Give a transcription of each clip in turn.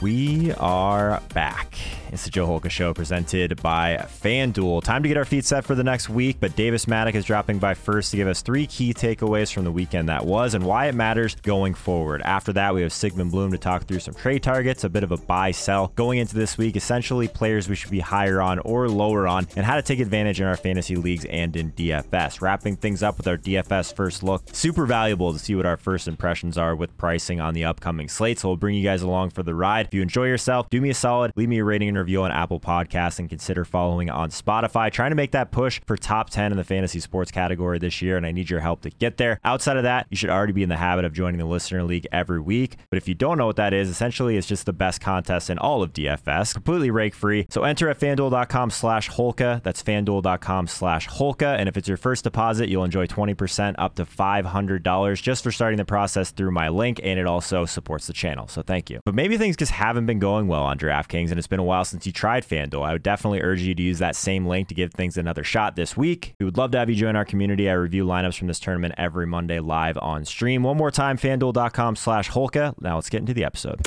We are back. It's the Joe Holka Show presented by FanDuel. Time to get our feet set for the next week, but Davis Mattek is dropping by first to give us three key takeaways from the weekend that was and why it matters going forward. After that, we have Sigmund Bloom to talk through some trade targets, a bit of a buy sell going into this week, essentially players we should be higher on or lower on, and how to take advantage in our fantasy leagues and in DFS. Wrapping things up with our DFS first look. Super valuable to see what our first impressions are with pricing on the upcoming slate. So we'll bring you guys along for the ride. If you enjoy yourself, do me a solid, leave me a rating and review on Apple Podcasts, and consider following on Spotify. Trying to make that push for top 10 in the fantasy sports category this year, and I need your help to get there. Outside of that, you should already be in the habit of joining the Listener League every week. But if you don't know what that is, essentially it's just the best contest in all of DFS, completely rake free. So enter at fanduel.com slash Holka. That's fanduel.com slash Holka. And if it's your first deposit, you'll enjoy 20% up to $500 just for starting the process through my link. And it also supports the channel. So thank you. But maybe things just haven't been going well on DraftKings, and it's been a while since you tried FanDuel. I would definitely urge you to use that same link to give things another shot this week. We would love to have you join our community. I review lineups from this tournament every Monday live on stream. One more time, fanduel.com slash Holka. Now let's get into the episode.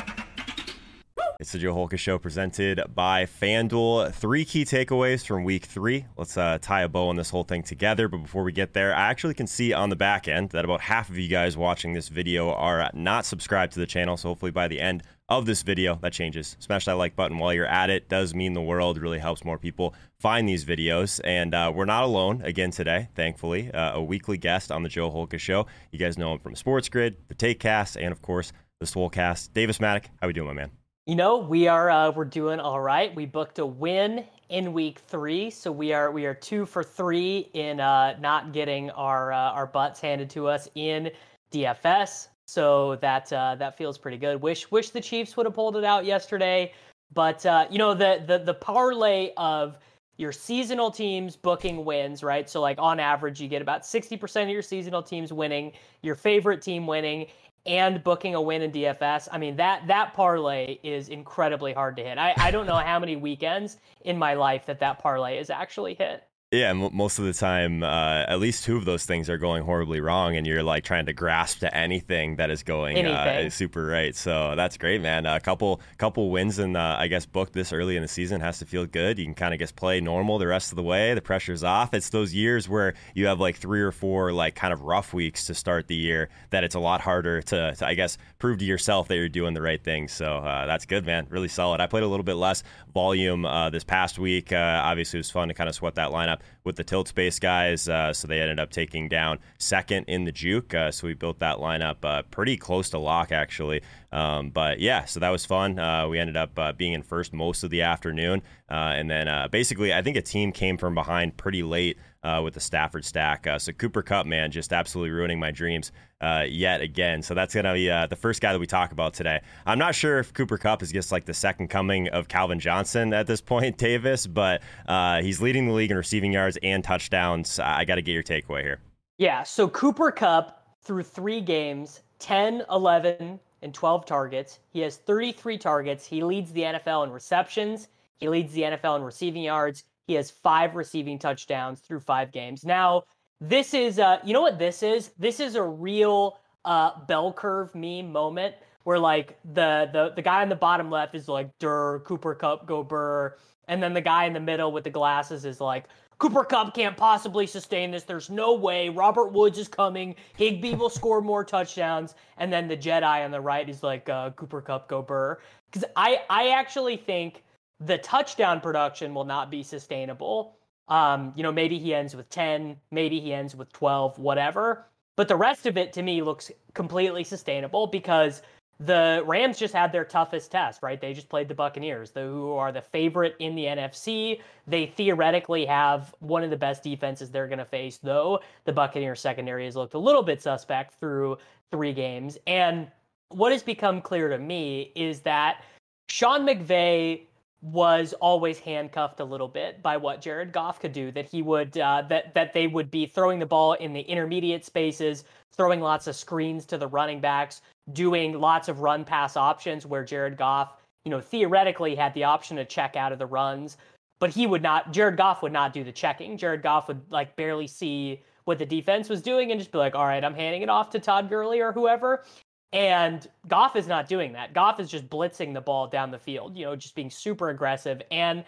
It's the Joe Holka Show presented by FanDuel. Three key takeaways from week three. Let's uh, tie a bow on this whole thing together. But before we get there, I actually can see on the back end that about half of you guys watching this video are not subscribed to the channel. So hopefully by the end of this video, that changes. Smash that like button while you're at it. Does mean the world. Really helps more people find these videos. And uh, we're not alone again today, thankfully. Uh, a weekly guest on the Joe Holka Show. You guys know him from Sports Grid, the Takecast, and of course the Swolecast. Davis Mattek, how we doing, my man? You know, we are uh, we're doing all right. We booked a win in week three, so we are we are two for three in uh, not getting our uh, our butts handed to us in DFS. So that uh, that feels pretty good. Wish wish the Chiefs would have pulled it out yesterday, but uh, you know the the the parlay of your seasonal teams booking wins, right? So like on average, you get about 60% of your seasonal teams winning, your favorite team winning, and booking a win in DFS. I mean, that that parlay is incredibly hard to hit. I, I don't know how many weekends in my life that that parlay is actually hit. Yeah, m- most of the time, uh, at least two of those things are going horribly wrong, and you're like trying to grasp to anything that is going uh, super right. So that's great, man. A couple couple wins and uh, I guess booked this early in the season has to feel good. You can kind of just play normal the rest of the way. The pressure's off. It's those years where you have like three or four like kind of rough weeks to start the year that it's a lot harder to, to I guess prove to yourself that you're doing the right thing. So uh, that's good, man. Really solid. I played a little bit less volume uh, this past week. Uh, obviously, it was fun to kind of sweat that lineup with the tilt space guys. Uh, so they ended up taking down second in the juke. Uh, so we built that lineup uh, pretty close to lock, actually. Um, but yeah, so that was fun. Uh, we ended up being in first most of the afternoon. And then basically, I think a team came from behind pretty late with the Stafford stack. So Cooper Kupp, man, just absolutely ruining my dreams uh, yet again. So that's going to be uh, the first guy that we talk about today. I'm not sure if Cooper Kupp is just like the second coming of Calvin Johnson at this point, Davis, but uh, he's leading the league in receiving yards and touchdowns. I got to get your takeaway here. Yeah, so Cooper Kupp, through three games, 10, 11, and 12 targets. He has 33 targets. He leads the NFL in receptions. He leads the NFL in receiving yards. He has five receiving touchdowns through five games. Now, this is, uh, you know what this is? This is a real uh, bell curve meme moment where like the the the guy on the bottom left is like Dur Cooper Kupp, go Burr, and then the guy in the middle with the glasses is like Cooper Kupp can't possibly sustain this. There's no way. Robert Woods is coming. Higbee will score more touchdowns, and then the Jedi on the right is like uh, Cooper Kupp, go Burr. Because I I actually think the touchdown production will not be sustainable. Um, you know, maybe he ends with 10, maybe he ends with 12, whatever. But the rest of it to me looks completely sustainable because the Rams just had their toughest test, right? They just played the Buccaneers, the, who are the favorite in the NFC. They theoretically have one of the best defenses they're going to face, though the Buccaneers secondary has looked a little bit suspect through three games. And what has become clear to me is that Sean McVay was always handcuffed a little bit by what Jared Goff could do. That he would uh, that that they would be throwing the ball in the intermediate spaces, throwing lots of screens to the running backs, doing lots of run pass options where Jared Goff, you know, theoretically had the option to check out of the runs, but he would not. Jared Goff would not do the checking. Jared Goff would like barely see what the defense was doing and just be like, all right, I'm handing it off to Todd Gurley or whoever. And Goff is not doing that. Goff is just blitzing the ball down the field, you know, just being super aggressive. And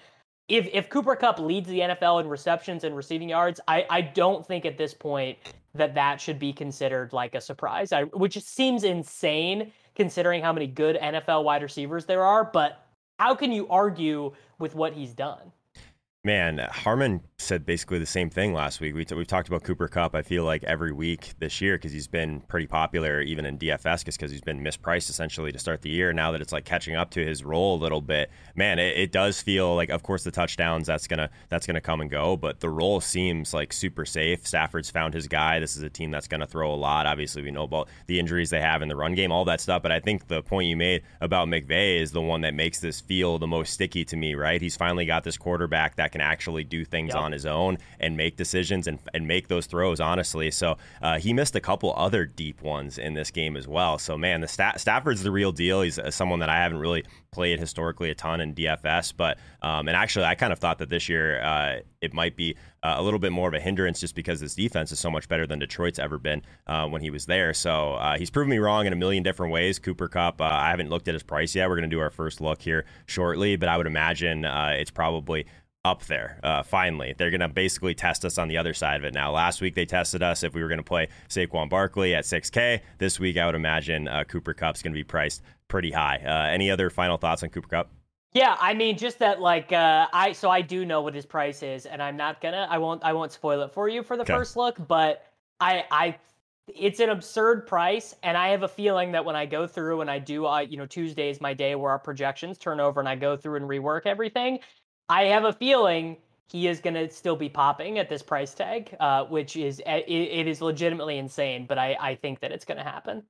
if if Cooper Kupp leads the NFL in receptions and receiving yards, I I don't think at this point that that should be considered like a surprise. I which seems insane considering how many good NFL wide receivers there are, but how can you argue with what he's done? Man, Harmon said basically the same thing last week. We t- we've talked about Cooper Kupp. I feel like every week this year because he's been pretty popular even in DFS because he's been mispriced essentially to start the year. Now that it's like catching up to his role a little bit, man, it, it does feel like, of course, the touchdowns that's gonna that's gonna come and go, but the role seems like super safe. Stafford's found his guy. This is a team that's gonna throw a lot. Obviously, we know about the injuries they have in the run game, all that stuff. But I think the point you made about McVay is the one that makes this feel the most sticky to me. Right? He's finally got this quarterback that can actually do things yep. on his own and make decisions and, and make those throws, honestly. So uh, he missed a couple other deep ones in this game as well. So, man, the Stafford's the real deal. He's uh, someone that I haven't really played historically a ton in DFS, but um, and actually I kind of thought that this year uh, it might be uh, a little bit more of a hindrance just because this defense is so much better than Detroit's ever been uh, when he was there. So uh, he's proven me wrong in a million different ways. Cooper Kupp, uh, I haven't looked at his price yet. We're going to do our first look here shortly, but I would imagine it's probably up there. Uh, finally, they're going to basically test us on the other side of it now. Last week they tested us if we were going to play Saquon Barkley at 6K. This week I would imagine uh, Cooper Kupp's going to be priced pretty high. Uh, any other final thoughts on Cooper Kupp? Yeah, I mean, just that, like, uh, I so I do know what his price is, and I'm not gonna, I won't, I won't spoil it for you for the okay. first look, but I, I, it's an absurd price, and I have a feeling that when I go through and I do, uh, you know, Tuesday is my day where our projections turn over, and I go through and rework everything. I have a feeling he is going to still be popping at this price tag, uh, which is it, it is legitimately insane. But I, I think that it's going to happen.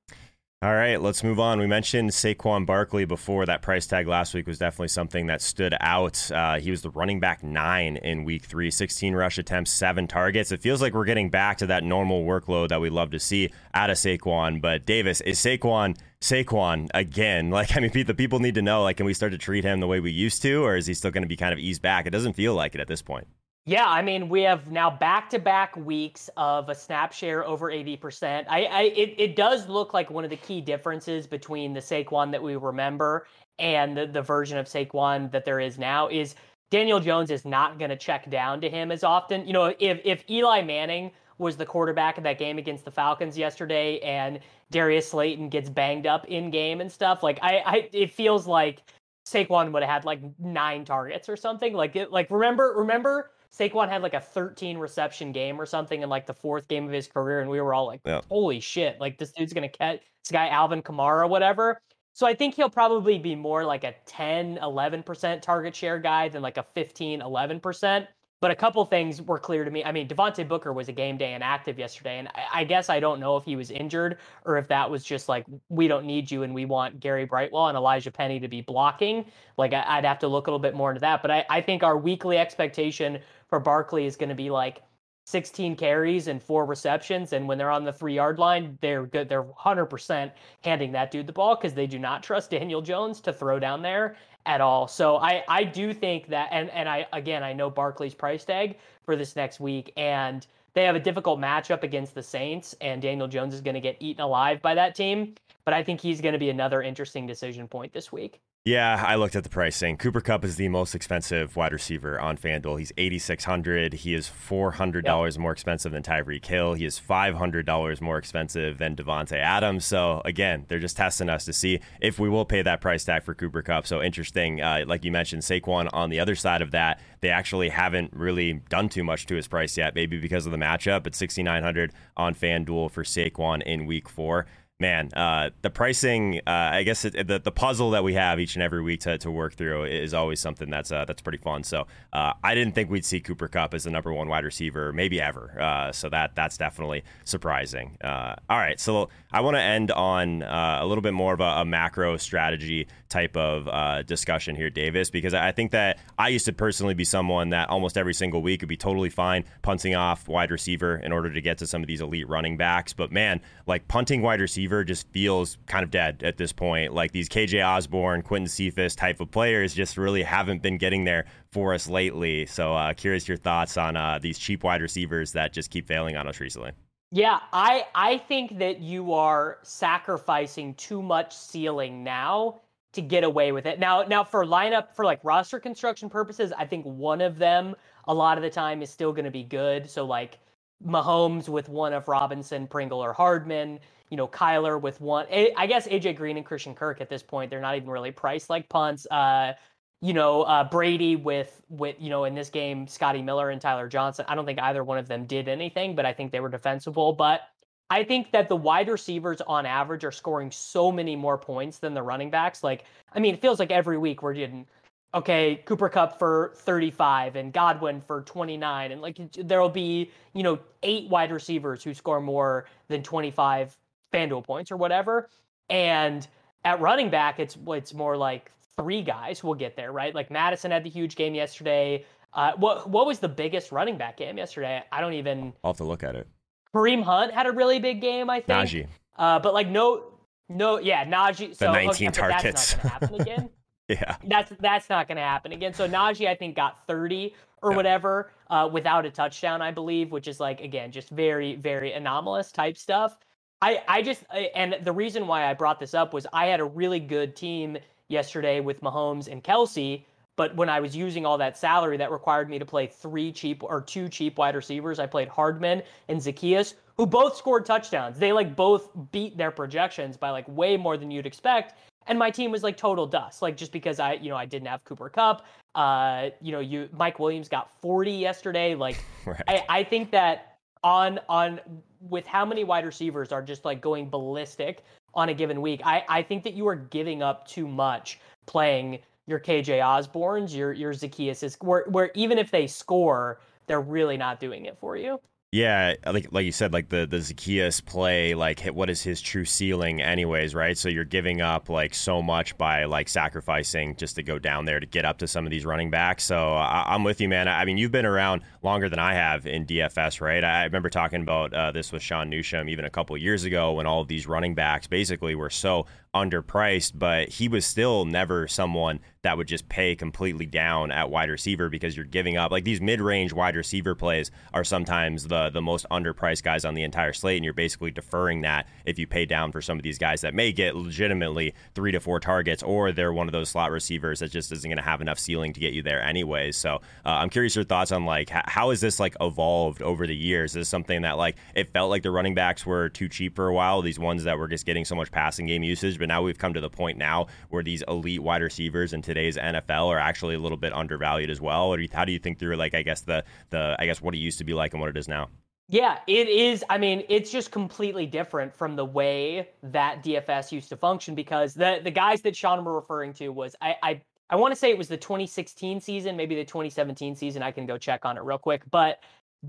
All right, let's move on. We mentioned Saquon Barkley before. That price tag last week was definitely something that stood out. Uh, he was the running back nine in week three, 16 rush attempts, seven targets. It feels like we're getting back to that normal workload that we love to see out of Saquon. But Davis, is Saquon Saquon again? Like, I mean, the people need to know, like, can we start to treat him the way we used to, or is he still going to be kind of eased back? It doesn't feel like it at this point. Yeah, I mean, we have now back-to-back weeks of a snap share over 80%. I, I it, it does look like one of the key differences between the Saquon that we remember and the, the version of Saquon that there is now is Daniel Jones is not going to check down to him as often. You know, if if Eli Manning was the quarterback of that game against the Falcons yesterday and Darius Slayton gets banged up in game and stuff, like I, I it feels like Saquon would have had like nine targets or something. Like it, like remember remember Saquon had like a 13 reception game or something in like the fourth game of his career, and we were all like, yeah. "Holy shit! Like this dude's gonna catch this guy Alvin Kamara, whatever." So I think he'll probably be more like a 10, 11% target share guy than like a 15, 11%. But a couple things were clear to me. I mean, Devontae Booker was a game day inactive yesterday, and I, I, guess I don't know if he was injured or if that was just like we don't need you and we want Gary Brightwell and Elijhaa Penny to be blocking. Like I, would have to look a little bit more into that. But I, I think our weekly expectation for Barkley is going to be like 16 carries and four receptions. And when they're on the three yard line, they're good. They're 100% handing that dude the ball because they do not trust Daniel Jones to throw down there at all. So I, I do think that, and, and I, again, I know Barkley's price tag for this next week and they have a difficult matchup against the Saints and Daniel Jones is going to get eaten alive by that team. But I think he's going to be another interesting decision point this week. Yeah, I looked at the pricing. Cooper Kupp is the most expensive wide receiver on FanDuel. He's 8600 He is $400 yep. more expensive than Tyreek Hill. He is $500 more expensive than Davante Adams. So, again, they're just testing us to see if we will pay that price tag for Cooper Kupp. So, interesting. Uh, like you mentioned, Saquon on the other side of that, they actually haven't really done too much to his price yet, maybe because of the matchup. At 6900 on FanDuel for Saquon in week four man, uh, the pricing, uh, I guess it, the, the puzzle that we have each and every week to, to work through is always something that's uh, that's pretty fun. So uh, I didn't think we'd see Cooper Kupp as the number one wide receiver, maybe ever. Uh, so that that's definitely surprising. Uh, all right, so I want to end on a little bit more of a, a macro strategy type of discussion here, Davis, because I think that I used to personally be someone that almost every single week would be totally fine punting off wide receiver in order to get to some of these elite running backs. But man, like punting wide receiver just feels kind of dead at this point. Like these KJ Osborn, Quintez Cephus type of players just really haven't been getting there for us lately. So uh, curious your thoughts on uh, these cheap wide receivers that just keep failing on us recently. Yeah, I I think that you are sacrificing too much ceiling now to get away with it. Now now for lineup for like roster construction purposes, I think one of them a lot of the time is still going to be good. So like Mahomes with one of Robinson, Pringle, or Hardman. You know, Kyler with one. I guess AJ Green and Christian Kirk at this point, they're not even really priced like punts. Uh, you know, uh, Brady with with you know in this game, Scotty Miller and Tyler Johnson. I don't think either one of them did anything, but I think they were defensible. But I think that the wide receivers on average are scoring so many more points than the running backs. Like, I mean, it feels like every week we're getting okay, Cooper Kupp for 35 and Godwin for 29. And like there'll be, you know, eight wide receivers who score more than 25 FanDuel points or whatever. And at running back, it's it's more like three guys will get there, right? Like Mattison had the huge game yesterday. Uh, what what was the biggest running back game yesterday? I don't even. I'll have to look at it. Kareem Hunt had a really big game, I think. Najee. Uh, but like no, no, yeah, Najee. The so 19 okay, targets. That's not to happen again. Yeah. That's that's not going to happen again. So Najee, I think, got 30 or Yeah. whatever uh, without a touchdown, I believe, which is like again just very very anomalous type stuff. I I just and the reason why I brought this up was I had a really good team yesterday with Mahomes and Kelsey. But when I was using all that salary, that required me to play three cheap or two cheap wide receivers. I played Hardman and Zacchaeus, who both scored touchdowns. They like both beat their projections by like way more than you'd expect and my team was like total dust like just because i you know i didn't have cooper kupp uh you know you mike williams got 40 yesterday like Right. I, I think that on on with how many wide receivers are just like going ballistic on a given week i i think that you are giving up too much playing your kj osborn's your your zacchaeus where, where even if they score they're really not doing it for you Yeah, like like you said, like the the Zacchaeus play, like what is his true ceiling, anyways, right? So you're giving up like so much by like sacrificing just to go down there to get up to some of these running backs. So I, I'm with you, man. I mean, you've been around longer than I have in DFS, right? I remember talking about uh, this with Sean Newsham even a couple years ago when all of these running backs basically were so underpriced, but he was still never someone that would just pay completely down at wide receiver because you're giving up like these mid-range wide receiver plays are sometimes the the most underpriced guys on the entire slate and you're basically deferring that if you pay down for some of these guys that may get legitimately 3 to 4 targets or they're one of those slot receivers that just isn't going to have enough ceiling to get you there anyways. So, uh, I'm curious your thoughts on like h- how has this like evolved over the years? Is this something that like it felt like the running backs were too cheap for a while, these ones that were just getting so much passing game usage, but now we've come to the point now where these elite wide receivers in today's NFL are actually a little bit undervalued as well. Or how do you think through like I guess the the I guess what it used to be like and what it is now? Yeah, it is. I mean, it's just completely different from the way that DFS used to function because the the guys that Sean were referring to was I I, I want to say it was the 2016 season, maybe the 2017 season. I can go check on it real quick. But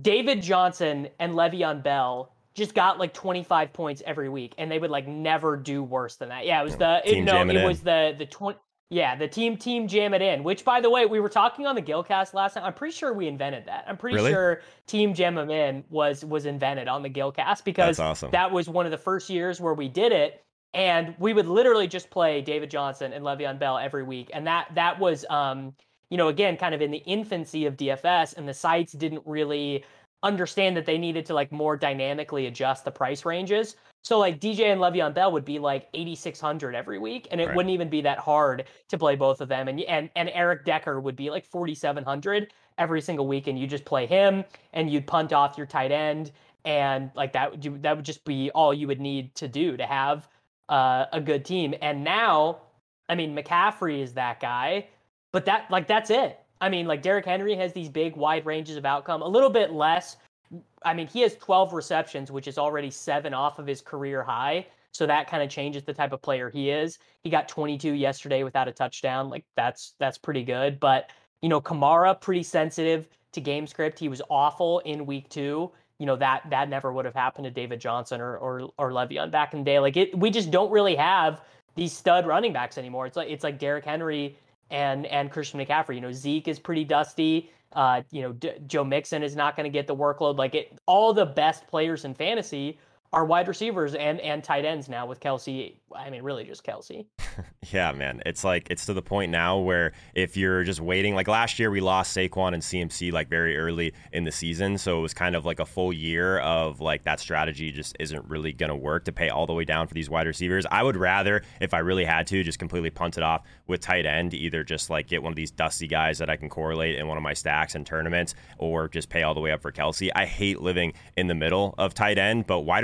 David Johnson and Le'Veon Bell just got like 25 points every week, and they would like never do worse than that. Yeah, it was the it, no, it it was the the 20. Yeah, the team team jam it in. Which, by the way, we were talking on the Gilcast last night. I'm pretty sure we invented that. I'm pretty Really? sure Team Jam 'em in was was invented on the Gilcast because awesome. that was one of the first years where we did it, and we would literally just play David Johnson and Le'Veon Bell every week, and that that was um you know again kind of in the infancy of DFS, and the sites didn't really understand that they needed to like more dynamically adjust the price ranges. So like DJ and Le'Veon Bell would be like 8600 every week and it Right. wouldn't even be that hard to play both of them and and and Eric Decker would be like 4700 every single week and you just play him and you'd punt off your tight end and like that would you that would just be all you would need to do to have uh, a good team. And now, I mean, McCaffrey is that guy, but that like that's it. I mean, like Derrick Henry has these big wide ranges of outcome, a little bit less. I mean, he has 12 receptions, which is already seven off of his career high. So that kind of changes the type of player he is. He got 22 yesterday without a touchdown. Like that's that's pretty good. But you know, Kamara pretty sensitive to game script. He was awful in week two. You know that that never would have happened to David Johnson or or or Le'Veon back in the day. Like it, we just don't really have these stud running backs anymore. It's like it's like Derrick Henry and and Christian McCaffrey. You know, Zeke is pretty dusty. Uh, you know, D- Joe Mixon is not going to get the workload. Like it, all the best players in fantasy our wide receivers and and tight ends now with Kelsey. I mean, really just Kelsey. yeah, man. It's like it's to the point now where if you're just waiting, like last year we lost Saquon and CMC like very early in the season, so it was kind of like a full year of like that strategy just isn't really going to work to pay all the way down for these wide receivers. I would rather, if I really had to, just completely punt it off with tight end, either just like get one of these dusty guys that I can correlate in one of my stacks and tournaments, or just pay all the way up for Kelsey. I hate living in the middle of tight end, but wide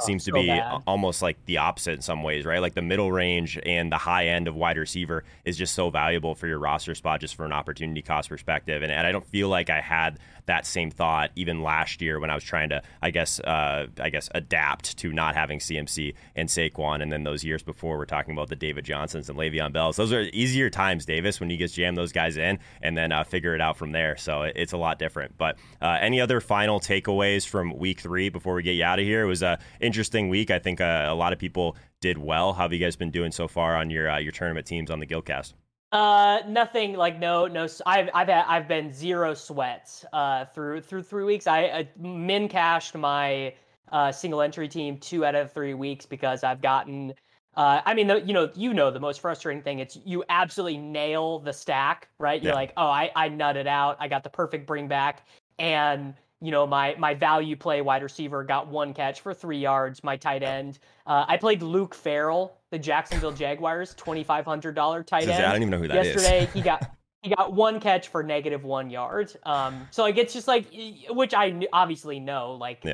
oh, seems to be bad. almost like the opposite in some ways, right? Like the middle range and the high end of wide receiver is just so valuable for your roster spot, just for an opportunity cost perspective. And, and I don't feel like I had that same thought even last year when I was trying to, I guess, uh, I guess, adapt to not having CMC and Saquon, and then those years before we're talking about the David Johnsons and Le'Veon Bells. Those are easier times, Davis, when you just jam those guys in and then uh, figure it out from there. So it's a lot different. But uh, any other final takeaways from Week Three before we get you out of here? It was an interesting week. I think uh, a lot of people did well. How have you guys been doing so far on your uh, your tournament teams on the Guildcast? Uh, nothing like no no. I've I've had, I've been zero sweats uh through through three weeks. I uh, min cashed my uh single entry team two out of three weeks because I've gotten. Uh, I mean, the, you know, you know, the most frustrating thing it's you absolutely nail the stack, right? You're yeah. like, oh, I I nutted out. I got the perfect bring back, and you know, my my value play wide receiver got one catch for three yards. My tight end, uh, I played Luke Farrell, the Jacksonville Jaguars, twenty five hundred dollar tight end. I don't even know who that Yesterday, is. he got he got one catch for negative one yard. Um, so like it's just like, which I obviously know, like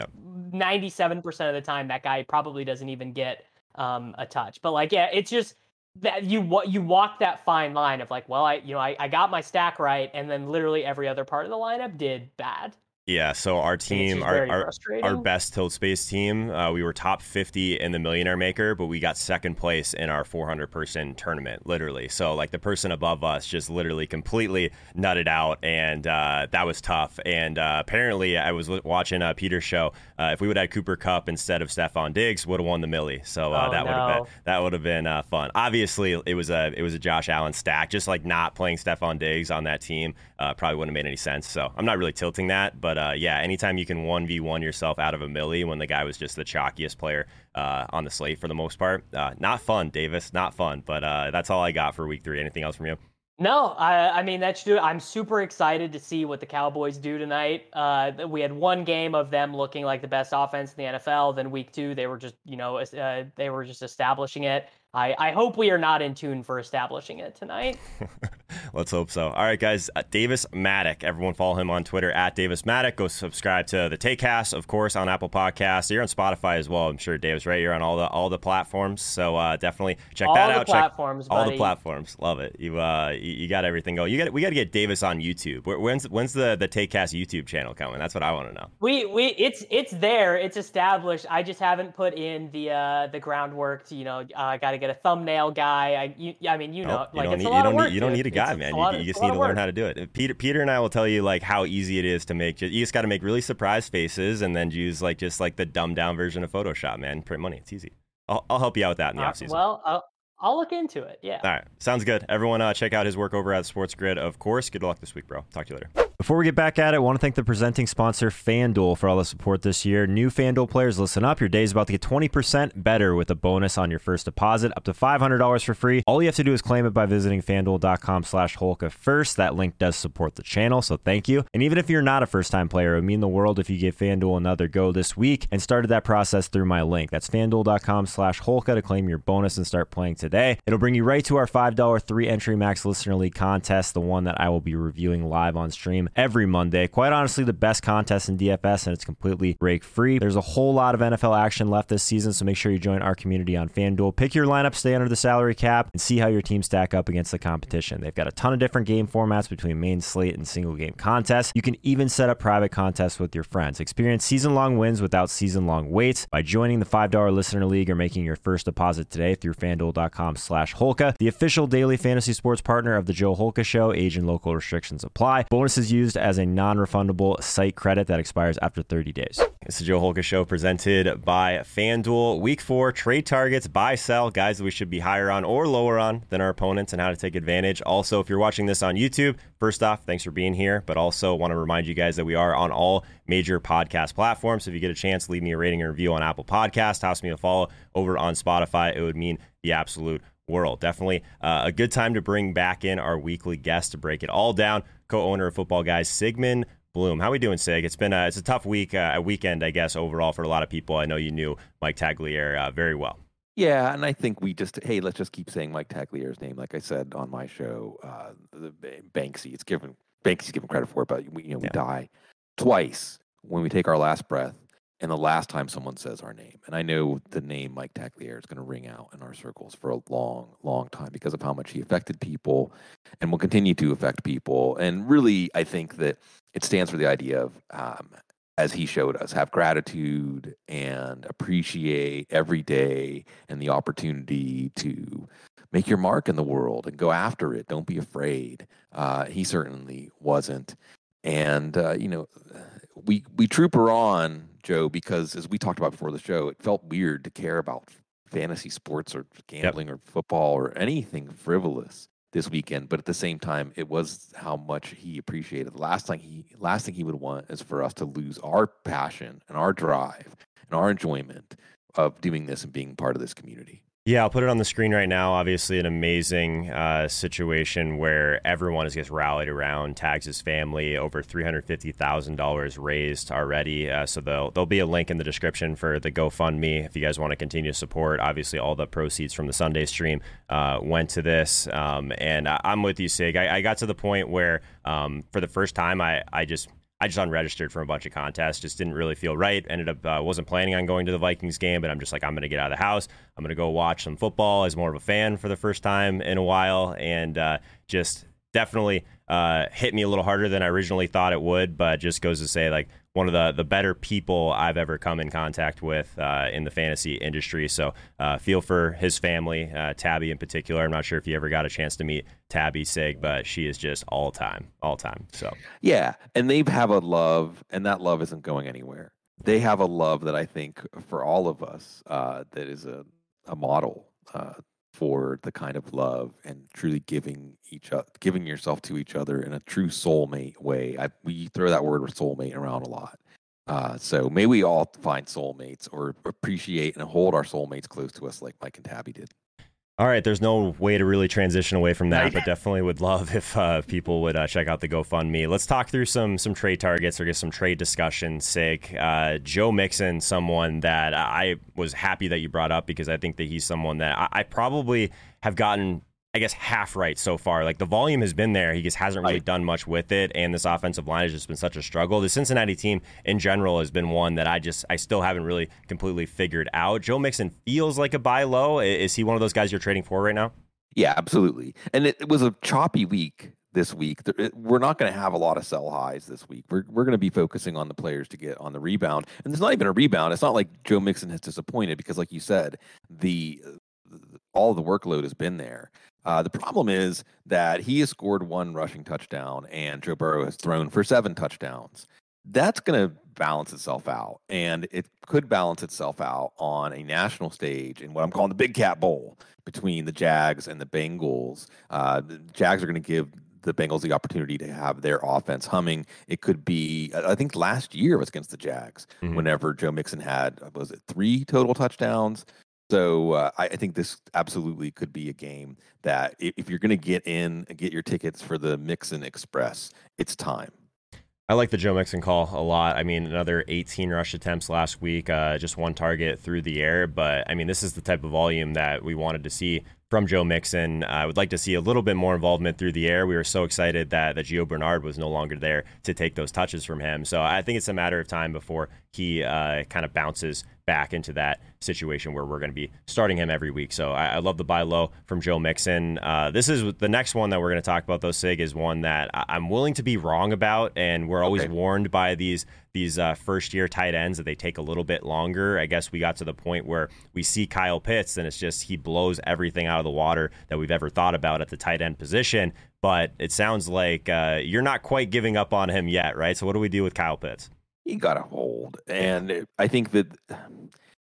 ninety seven percent of the time that guy probably doesn't even get um a touch. But like, yeah, it's just that you what you walk that fine line of like, well, I you know I, I got my stack right, and then literally every other part of the lineup did bad. Yeah, so our team, our, our, our, best tilt space team, uh, we were top 50 in the Millionaire Maker, but we got second place in our 400 person tournament, literally. So, like, the person above us just literally completely nutted out, and uh, that was tough. And uh, apparently, I was watching uh, Peter's show. Uh, if we would have had Cooper Kupp instead of Stefon Diggs, would have won the Millie. So uh, oh, that no. would have been that would have been fun. Obviously, it was a it was a Josh Allen stack. Just like not playing Stefon Diggs on that team probably wouldn't have made any sense. So I'm not really tilting that, but uh, yeah, anytime you can one v one yourself out of a millie when the guy was just the chalkiest player uh, on the slate for the most part, uh, not fun, Davis, not fun. But uh, that's all I got for week three. Anything else from you? No, I, I mean that's I'm super excited to see what the Cowboys do tonight. Uh, we had one game of them looking like the best offense in the NFL. Then week two, they were just you know uh, they were just establishing it. I, I hope we are not in tune for establishing it tonight. Let's hope so. All right, guys. Uh, Davis Mattek. Everyone follow him on Twitter at Davis Mattek. Go subscribe to the Takecast, of course, on Apple Podcasts. You're on Spotify as well. I'm sure Davis, right? You're on all the all the platforms. So uh, definitely check all that out. Platforms, check all the platforms. Love it. You uh you, you got everything going. You got we got to get Davis on YouTube. When's when's the the Takecast YouTube channel coming? That's what I want to know. We we it's it's there. It's established. I just haven't put in the uh the groundwork to you know uh, got to get a thumbnail guy. I, you, I mean, you know, like you it's need, a lot you don't of work, need, you don't need a guy, man. You, you, just need to learn how to do it. Peter, Peter and I will tell you like how easy it is to make. You just got to make really surprised faces and then use like just like the dumbed down version of Photoshop, man. Print money. It's easy. I'll, I'll help you out with that in the uh, offseason. Well, I'll, I'll look into it. Yeah. All right. Sounds good. Everyone, uh, check out his work over at Sports Grid, of course. Good luck this week, bro. Talk to you later. Before we get back at it, I want to thank the presenting sponsor, FanDuel, for all the support this year. New FanDuel players, listen up. Your day is about to get 20% better with a bonus on your first deposit, up to $500 for free. All you have to do is claim it by visiting fanduel.com slash Holka first. That link does support the channel, so thank you. And even if you're not a first-time player, it would mean the world if you give FanDuel another go this week and started that process through my link. That's fanduel.com slash Holka to claim your bonus and start playing today. It'll bring you right to our $5 three-entry max listener league contest, the one that I will be reviewing live on stream every Monday. Quite honestly, the best contest in DFS, and it's completely break free. There's a whole lot of NFL action left this season, so make sure you join our community on FanDuel. Pick your lineup, stay under the salary cap, and see how your team stack up against the competition. They've got a ton of different game formats between main slate and single game contests. You can even set up private contests with your friends. Experience season long wins without season long waits by joining the $5 listener league or making your first deposit today through fanduel.com slash Holka, the official daily fantasy sports partner of the Joe Holka Show. Age and local restrictions apply. Bonuses used as a non refundable site credit that expires after 30 days. It's the Joe Holka Show presented by FanDuel. Week four, trade targets, buy, sell, guys that we should be higher on or lower on than our opponents and how to take advantage. Also, if you're watching this on YouTube, first off, thanks for being here. But also want to remind you guys that we are on all major podcast platforms. So if you get a chance, leave me a rating and review on Apple Podcast, toss me a follow over on Spotify. It would mean the absolute world. Definitely uh, a good time to bring back in our weekly guest to break it all down. Co-owner of Football Guys, Sigmund Bloom. How we doing, Sig? It's been a, it's a tough week, uh, a weekend, I guess, overall for a lot of people. I know you knew Mike Tagliere uh, very well. Yeah, and I think we just hey, let's just keep saying Mike Tagliere's name. Like I said on my show, uh, the Banksy. It's given Banksy's given credit for it, but we you know we yeah. die twice when we take our last breath, and the last time someone says our name. And I know the name Mike Tagliere is going to ring out in our circles for a long, long time because of how much he affected people, and will continue to affect people. And really, I think that it stands for the idea of, um, as he showed us, have gratitude and appreciate every day and the opportunity to make your mark in the world and go after it. Don't be afraid. Uh, he certainly wasn't. And uh, you know, we we trooper on Joe because as we talked about before the show, it felt weird to care about fantasy sports or gambling yep. or football or anything frivolous this weekend, but at the same time, it was how much he appreciated. The last thing he last thing he would want is for us to lose our passion and our drive and our enjoyment of doing this and being part of this community. Yeah, I'll put it on the screen right now. Obviously, an amazing uh, situation where everyone is gets rallied around Tags' family. Over three hundred fifty thousand dollars raised already. Uh, so there'll there'll be a link in the description for the GoFundMe if you guys want to continue to support. Obviously, all the proceeds from the Sunday stream uh, went to this. Um, and I, am with you, Sig. I, I, got to the point where, um, for the first time, I I just I just unregistered from a bunch of contests. Just didn't really feel right. Ended up uh, wasn't planning on going to the Vikings game, but I'm just like I'm going to get out of the house. I'm going to go watch some football as more of a fan for the first time in a while, and uh, just definitely uh, hit me a little harder than I originally thought it would. But just goes to say like one of the the better people I've ever come in contact with uh, in the fantasy industry. So uh, feel for his family, uh, Tabby in particular. I'm not sure if you ever got a chance to meet Tabby Sig, but she is just all time, all time. So yeah, and they have a love, and that love isn't going anywhere. They have a love that I think for all of us uh, that is a a model uh, for the kind of love and truly giving each other, giving yourself to each other in a true soulmate way. I, we throw that word soulmate around a lot. Uh, so may we all find soulmates or appreciate and hold our soulmates close to us like Mike and Tabby did. All right, there's no way to really transition away from that, but definitely would love if uh, people would uh, check out the GoFundMe. Let's talk through some some trade targets or get some trade discussion. Sake, uh, Joe Mixon, someone that I was happy that you brought up because I think that he's someone that I, I probably have gotten I guess half right so far. Like the volume has been there. He just hasn't really done much with it. And this offensive line has just been such a struggle. The Cincinnati team in general has been one that I just I still haven't really completely figured out. Joe Mixon feels like a buy low. Is he one of those guys you're trading for right now? Yeah, absolutely. And it, it was a choppy week this week. We're not going to have a lot of sell highs this week. We're, we're going to be focusing on the players to get on the rebound. And there's not even a rebound. It's not like Joe Mixon has disappointed because, like you said, the all the workload has been there. Uh, the problem is that he has scored one rushing touchdown and Joe Burrow has thrown for seven touchdowns. That's going to balance itself out. And it could balance itself out on a national stage in what I'm calling the Big Cat Bowl between the Jags and the Bengals. Uh, the Jags are going to give the Bengals the opportunity to have their offense humming. It could be, I think last year was against the Jags, mm-hmm. whenever Joe Mixon had, was it three total touchdowns? So uh, I, I, think this absolutely could be a game that if you're going to get in and get your tickets for the Mixon Express, it's time. I like the Joe Mixon call a lot. I mean, another 18 rush attempts last week, uh, just one target through the air. But I mean, this is the type of volume that we wanted to see from Joe Mixon. I would like to see a little bit more involvement through the air. We were so excited that, that Gio Bernard was no longer there to take those touches from him. So I think it's a matter of time before he uh, kind of bounces back into that situation where we're going to be starting him every week. So I, I love the buy low from Joe Mixon. Uh, this is the next one that we're going to talk about, though, Sig, is one that I, am willing to be wrong about. And we're always okay. warned by these these uh, first year tight ends that they take a little bit longer. I guess we got to the point where we see Kyle Pitts and it's just he blows everything out of the water that we've ever thought about at the tight end position. but it sounds like uh, you're not quite giving up on him yet, right? So what do we do with Kyle Pitts? He got a hold, and I think that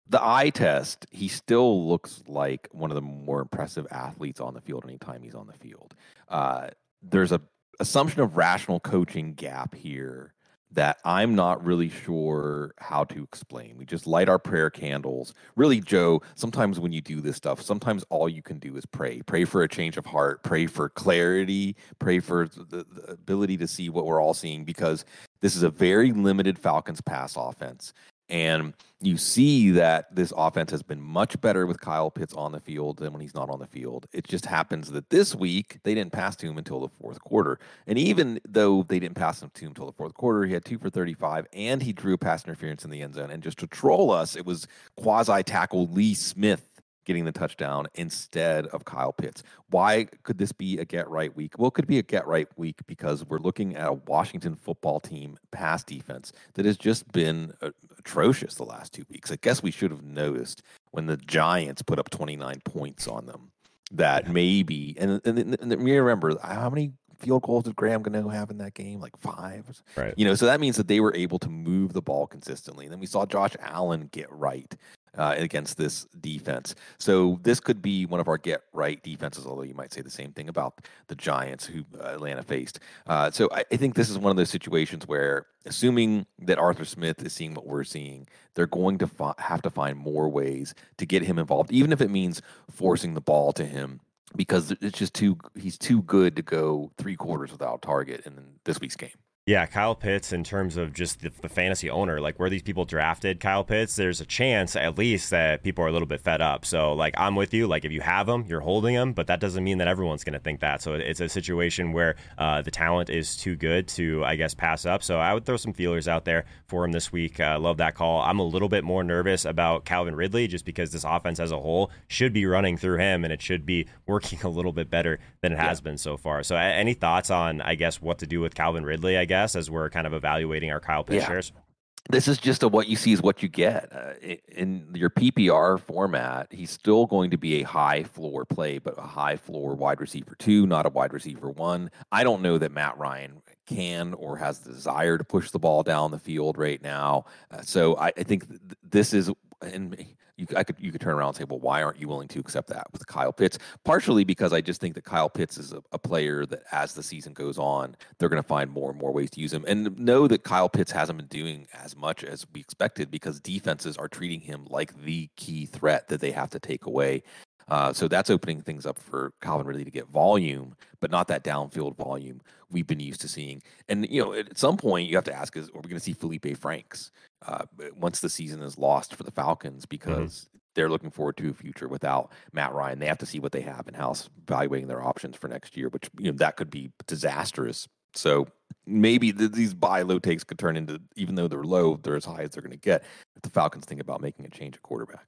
the eye test, he still looks like one of the more impressive athletes on the field anytime he's on the field. Uh, there's a assumption of rational coaching gap here that I'm not really sure how to explain. We just light our prayer candles. Really, Joe, sometimes when you do this stuff, sometimes all you can do is pray. Pray for a change of heart, pray for clarity, pray for the, the ability to see what we're all seeing because this is a very limited Falcons pass offense. And you see that this offense has been much better with Kyle Pitts on the field than when he's not on the field. It just happens that this week they didn't pass to him until the fourth quarter. And even though they didn't pass him to him until the fourth quarter, he had two for 35 and he drew pass interference in the end zone. And just to troll us, it was quasi tackle Lee Smith getting the touchdown instead of Kyle Pitts. Why could this be a get right week? Well, it could be a get right week because we're looking at a Washington football team pass defense that has just been uh, atrocious the last two weeks. I guess we should have noticed when the Giants put up 29 points on them that maybe, and, and, and, and remember how many field goals did Graham Gano have in that game? Like five. Right. You know, so that means that they were able to move the ball consistently. And then we saw Josh Allen get right uh, against this defense. So this could be one of our get right defenses, although you might say the same thing about the Giants who uh, Atlanta faced. Uh, so I, I, think this is one of those situations where, assuming that Arthur Smith is seeing what we're seeing, they're going to fi- have to find more ways to get him involved, even if it means forcing the ball to him. Because it's just too, he's too good to go three quarters without target in this week's game. Yeah, Kyle Pitts, in terms of just the, the, fantasy owner, like where these people drafted Kyle Pitts, there's a chance at least that people are a little bit fed up. So, like, I'm with you. Like, if you have him, you're holding him, but that doesn't mean that everyone's going to think that. So, it's a situation where uh, the talent is too good to, I guess, pass up. So, I would throw some feelers out there for him this week. Uh, love that call. I'm a little bit more nervous about Calvin Ridley just because this offense as a whole should be running through him and it should be working a little bit better than it has yeah. been so far. So, any thoughts on, I guess, what to do with Calvin Ridley, I guess? Guess, as we're kind of evaluating our Kyle Pitts yeah. shares? This is just a what you see is what you get. Uh, in your PPR format, he's still going to be a high floor play, but a high floor wide receiver two, not a wide receiver one. I don't know that Matt Ryan can or has the desire to push the ball down the field right now. Uh, so I, I think th- this is, and you, I could you could turn around and say, well, why aren't you willing to accept that with Kyle Pitts? Partially because I just think that Kyle Pitts is a, a player that as the season goes on, they're going to find more and more ways to use him, and know that Kyle Pitts hasn't been doing as much as we expected because defenses are treating him like the key threat that they have to take away. Uh, so that's opening things up for Calvin Ridley to get volume, but not that downfield volume we've been used to seeing. And you know, at some point, you have to ask: Is are we going to see Felipe Franks uh, once the season is lost for the Falcons? Mm-hmm. Because mm-hmm. they're looking forward to a future without Matt Ryan. They have to see what they have in house, evaluating their options for next year, which you know that could be disastrous. So maybe the, these buy low takes could turn into, even though they're low, they're as high as they're going to get. If the Falcons think about making a change at quarterback.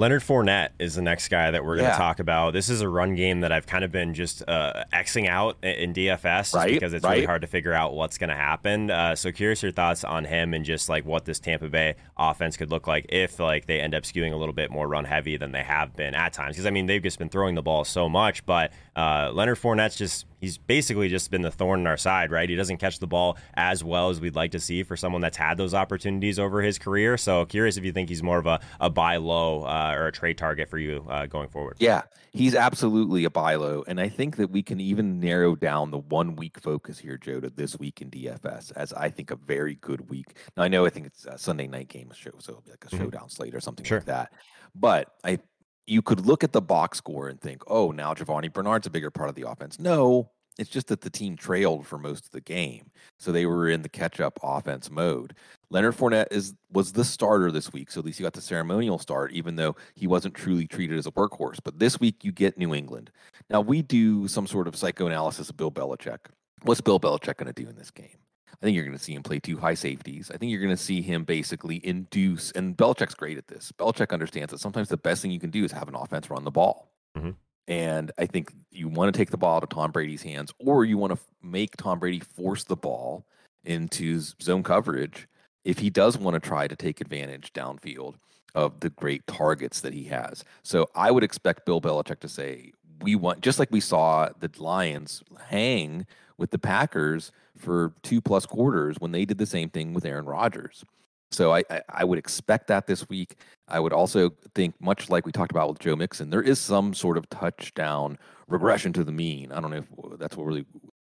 Leonard Fournette is the next guy that we're going to yeah. talk about. This is a run game that I've kind of been just uh, Xing out in DFS right, because it's right. really hard to figure out what's going to happen. Uh, so curious your thoughts on him and just like what this Tampa Bay offense could look like if like they end up skewing a little bit more run heavy than they have been at times. Because I mean they've just been throwing the ball so much, but uh, Leonard Fournette's just he's basically just been the thorn in our side, right? He doesn't catch the ball as well as we'd like to see for someone that's had those opportunities over his career. So curious if you think he's more of a, a buy low uh, or a trade target for you uh, going forward. Yeah, he's absolutely a buy low. And I think that we can even narrow down the one week focus here, Joe, to this week in DFS as I think a very good week. Now, I know I think it's a Sunday night game show, so it'll be like a mm-hmm. showdown slate or something sure. like that. But I you could look at the box score and think, oh, now Giovani Bernard's a bigger part of the offense. No, it's just that the team trailed for most of the game, so they were in the catch-up offense mode. Leonard Fournette is was the starter this week, so at least he got the ceremonial start, even though he wasn't truly treated as a workhorse. But this week you get New England. Now we do some sort of psychoanalysis of Bill Belichick. What's Bill Belichick going to do in this game? I think you're going to see him play two high safeties. I think you're going to see him basically induce, and Belichick's great at this. Belichick understands that sometimes the best thing you can do is have an offense run the ball. Mm-hmm. And I think you want to take the ball out of Tom Brady's hands, or you want to make Tom Brady force the ball into zone coverage if he does want to try to take advantage downfield of the great targets that he has. So I would expect Bill Belichick to say, we want just like we saw the Lions hang with the Packers for two plus quarters when they did the same thing with Aaron Rodgers. So I, I, I would expect that this week. I would also think, much like we talked about with Joe Mixon, there is some sort of touchdown regression to the mean. I don't know if that's what really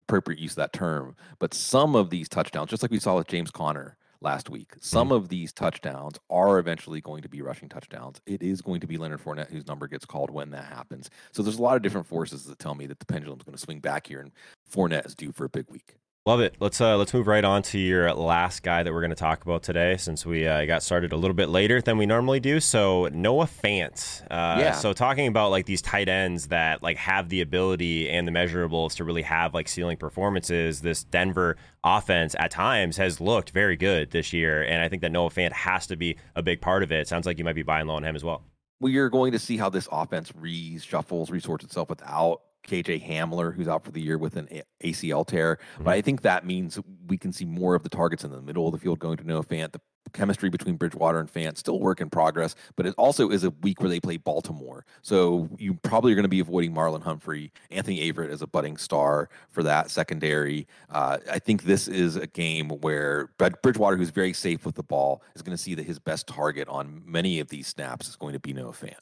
appropriate use of that term, but some of these touchdowns, just like we saw with James Conner last week, some mm. of these touchdowns are eventually going to be rushing touchdowns. It is going to be Leonard Fournette whose number gets called when that happens. So there's a lot of different forces that tell me that the pendulum is going to swing back here, and Fournette is due for a big week. Love it. Let's uh, let's move right on to your last guy that we're going to talk about today, since we uh, got started a little bit later than we normally do. So Noah Fant. Uh, yeah. So talking about like these tight ends that like have the ability and the measurables to really have like ceiling performances. This Denver offense at times has looked very good this year, and I think that Noah Fant has to be a big part of it. Sounds like you might be buying low on him as well. We are going to see how this offense reshuffles, resorts itself without KJ Hamler, who's out for the year with an ACL tear. Mm-hmm. But I think that means we can see more of the targets in the middle of the field going to Noah Fant. The chemistry between Bridgewater and Fant still work in progress, but it also is a week where they play Baltimore. So you probably are going to be avoiding Marlon Humphrey, Anthony Averett as a budding star for that secondary. Uh, I think this is a game where Bridgewater, who's very safe with the ball, is going to see that his best target on many of these snaps is going to be Noah Fant.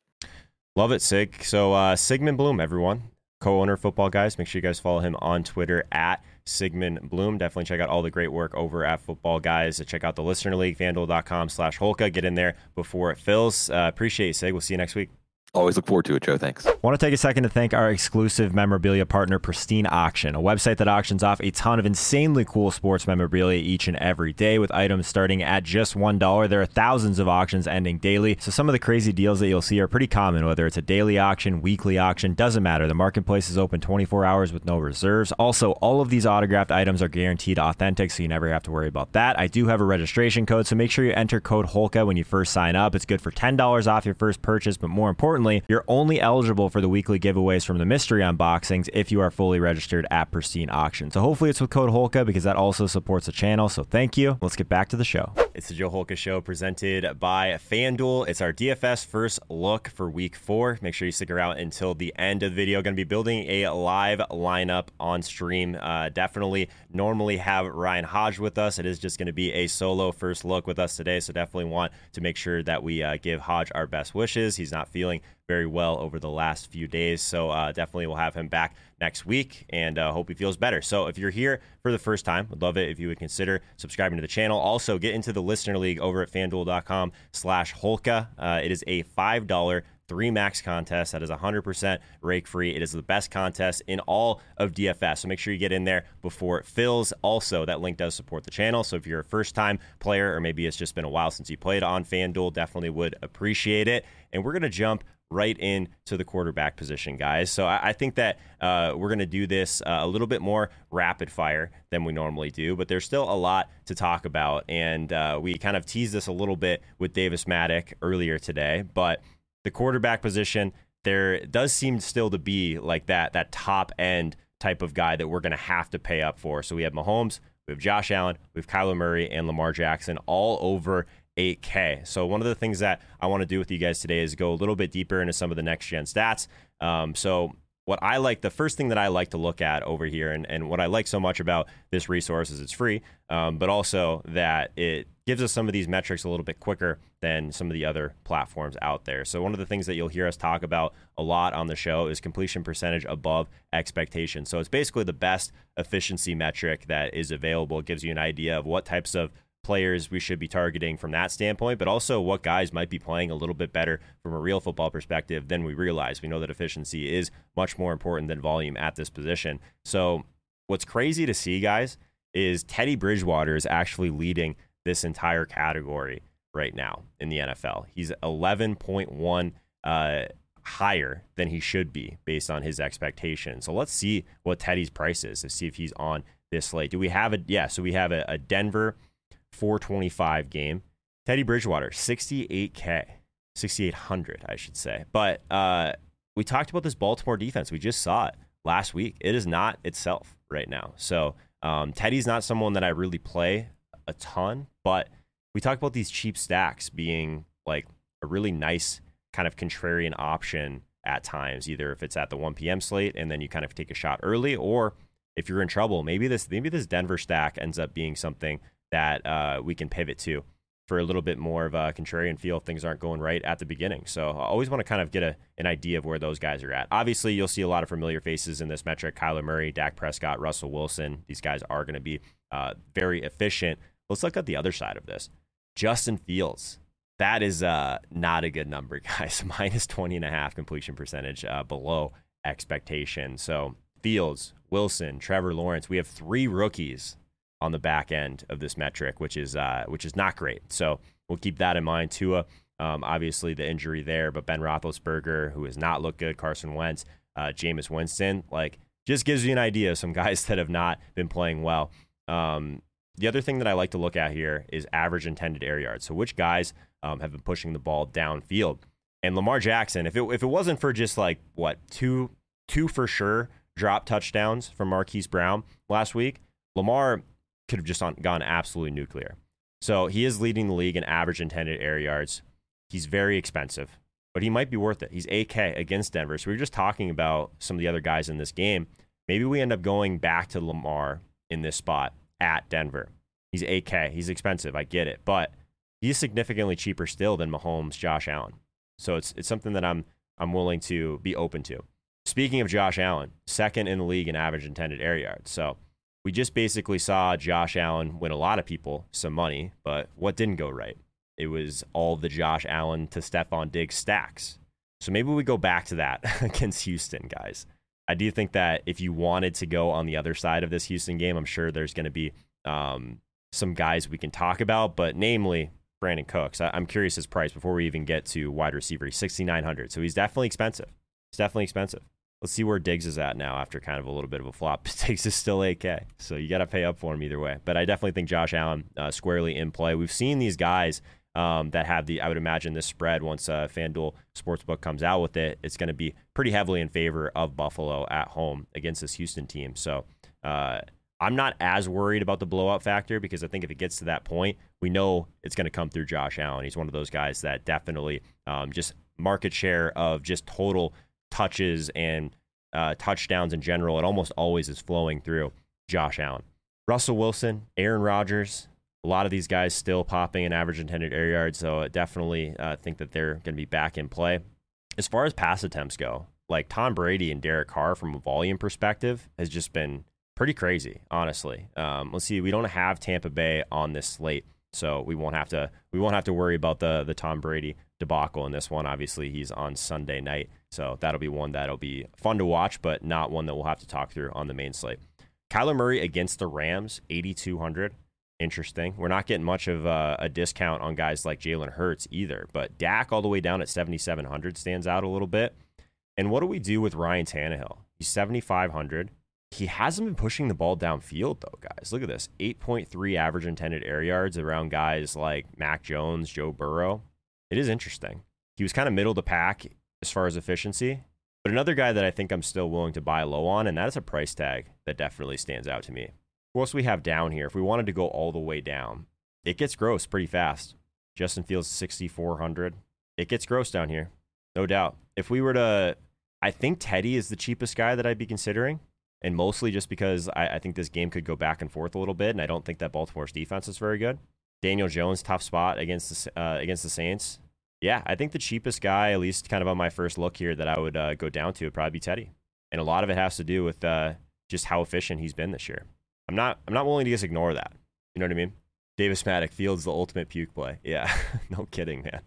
Love it, Sig. So uh, Sigmund Bloom, everyone co-owner Football Guys. Make sure you guys follow him on Twitter at Sigmund Bloom. Definitely check out all the great work over at Football Guys. Check out the Listener League, fanduel.com slash Holka. Get in there before it fills. Uh, appreciate Sig. We'll see you next week. Always look forward to it, Joe. Thanks. Want to take a second to thank our exclusive memorabilia partner, Pristine Auction, a website that auctions off a ton of insanely cool sports memorabilia each and every day with items starting at just $1. There are thousands of auctions ending daily, so some of the crazy deals that you'll see are pretty common, whether it's a daily auction, weekly auction, doesn't matter. The marketplace is open 24 hours with no reserves. Also, all of these autographed items are guaranteed authentic, so you never have to worry about that. I do have a registration code, so make sure you enter code HOLKA when you first sign up. It's good for $10 off your first purchase, but more importantly, importantly, you're only eligible for the weekly giveaways from the mystery unboxings if you are fully registered at Pristine Auction. So hopefully it's with code Holka because that also supports the channel. So thank you. Let's get back to the show. It's the Joe Holka Show presented by FanDuel. It's our DFS first look for week four. Make sure you stick around until the end of the video. Going to be building a live lineup on stream. Uh, definitely normally have Ryan Hodge with us. It is just going to be a solo first look with us today. So definitely want to make sure that we uh, give Hodge our best wishes. He's not feeling very well over the last few days. So uh, definitely we'll have him back next week and uh, hope he feels better. So if you're here for the first time, would love it if you would consider subscribing to the channel. Also get into the listener league over at fanduel.com slash Holka. Uh, it is a $5 three max contest that is 100% rake free. It is the best contest in all of DFS. So make sure you get in there before it fills. Also, that link does support the channel. So if you're a first time player or maybe it's just been a while since you played on FanDuel, definitely would appreciate it. And we're going to jump right into the quarterback position, guys. So I, I think that uh, we're going to do this uh, a little bit more rapid fire than we normally do, but there's still a lot to talk about. And uh, we kind of teased this a little bit with Davis Mattek earlier today, but the quarterback position, there does seem still to be like that, that top end type of guy that we're going to have to pay up for. So we have Mahomes, we have Josh Allen, we have Kyler Murray, and Lamar Jackson all over 8K. So one of the things that I want to do with you guys today is go a little bit deeper into some of the next gen stats. Um, so what I like, the first thing that I like to look at over here, and, and what I like so much about this resource is it's free, um, but also that it gives us some of these metrics a little bit quicker than some of the other platforms out there. So one of the things that you'll hear us talk about a lot on the show is completion percentage above expectation. So it's basically the best efficiency metric that is available. It gives you an idea of what types of players we should be targeting from that standpoint, but also what guys might be playing a little bit better from a real football perspective than we realize. We know that efficiency is much more important than volume at this position. So, what's crazy to see, guys, is Teddy Bridgewater is actually leading this entire category right now in the NFL. He's 11.1 uh, higher than he should be based on his expectations. So let's see what Teddy's price is to see if he's on this slate. Do we have a yeah? So we have a, a Denver 425 game. Teddy Bridgewater, 68K, 6,800, I should say. But uh, we talked about this Baltimore defense. We just saw it last week. It is not itself right now. So um, Teddy's not someone that I really play a ton, but we talked about these cheap stacks being like a really nice kind of contrarian option at times, either if it's at the 1 p.m. slate and then you kind of take a shot early, or if you're in trouble, maybe this maybe this Denver stack ends up being something that uh, we can pivot to for a little bit more of a contrarian feel if things aren't going right at the beginning. So I always want to kind of get a, an idea of where those guys are at. Obviously, you'll see a lot of familiar faces in this metric: Kyler Murray, Dak Prescott, Russell Wilson. These guys are going to be uh, very efficient. Let's look at the other side of this. Justin Fields. That is uh, not a good number, guys. Minus 20 and a half completion percentage uh, below expectation. So Fields, Wilson, Trevor Lawrence. We have three rookies on the back end of this metric, which is uh, which is not great. So we'll keep that in mind. Tua, um, obviously the injury there, but Ben Roethlisberger, who has not looked good, Carson Wentz, uh, Jameis Winston, like just gives you an idea of some guys that have not been playing well. Um, the other thing that I like to look at here is average intended air yards. So which guys um, have been pushing the ball downfield? And Lamar Jackson, if it if it wasn't for just like what two two for sure drop touchdowns from Marquise Brown last week, Lamar could have just gone absolutely nuclear. So he is leading the league in average intended air yards. He's very expensive, but he might be worth it. He's 8K against Denver. So we are just talking about some of the other guys in this game. Maybe we end up going back to Lamar in this spot at Denver. He's 8K. He's expensive. I get it. But he's significantly cheaper still than Mahomes, Josh Allen. So it's it's something that I'm I'm willing to be open to. Speaking of Josh Allen, second in the league in average intended air yards. So we just basically saw Josh Allen win a lot of people some money, but what didn't go right? It was all the Josh Allen to Stefon Diggs stacks. So maybe we go back to that against Houston, guys. I do think that if you wanted to go on the other side of this Houston game, I'm sure there's going to be um, some guys we can talk about, but namely Brandin Cooks. I- am curious his price before we even get to wide receiver. He's 6,900, so he's definitely expensive. It's definitely expensive. Let's see where Diggs is at now after kind of a little bit of a flop. Diggs is still 8K, so you got to pay up for him either way. But I definitely think Josh Allen uh, squarely in play. We've seen these guys um, that have the, I would imagine this spread once uh, FanDuel Sportsbook comes out with it, it's going to be pretty heavily in favor of Buffalo at home against this Houston team. So uh, I'm not as worried about the blowout factor because I think if it gets to that point, we know it's going to come through Josh Allen. He's one of those guys that definitely um, just market share of just total touches and uh, touchdowns in general, it almost always is flowing through Josh Allen. Russell Wilson, Aaron Rodgers, a lot of these guys still popping an average intended air yards, so I definitely uh, think that they're going to be back in play. As far as pass attempts go, like Tom Brady and Derek Carr from a volume perspective has just been pretty crazy, honestly. Um, let's see, we don't have Tampa Bay on this slate, so we won't have to we won't have to worry about the the Tom Brady debacle in this one. Obviously, he's on Sunday night. So that'll be one that'll be fun to watch, but not one that we'll have to talk through on the main slate. Kyler Murray against the Rams, 8,200. Interesting. We're not getting much of a, a discount on guys like Jalen Hurts either, but Dak all the way down at 7,700 stands out a little bit. And what do we do with Ryan Tannehill? He's 7,500. He hasn't been pushing the ball downfield, though, guys. Look at this 8.3 average intended air yards around guys like Mac Jones, Joe Burrow. It is interesting. He was kind of middle of the pack as far as efficiency. But another guy that I think I'm still willing to buy low on, and that is a price tag that definitely stands out to me. Who else we have down here? If we wanted to go all the way down, it gets gross pretty fast. Justin Fields 6,400. It gets gross down here, no doubt. If we were to, I think Teddy is the cheapest guy that I'd be considering, and mostly just because I, I think this game could go back and forth a little bit, and I don't think that Baltimore's defense is very good. Daniel Jones, tough spot against the uh, against the Saints. Yeah, I think the cheapest guy, at least kind of on my first look here, that I would uh, go down to would probably be Teddy, and a lot of it has to do with uh, just how efficient he's been this year. I'm not I'm not willing to just ignore that. You know what I mean? Davis Mattek Fields the ultimate puke play. Yeah, no kidding, man.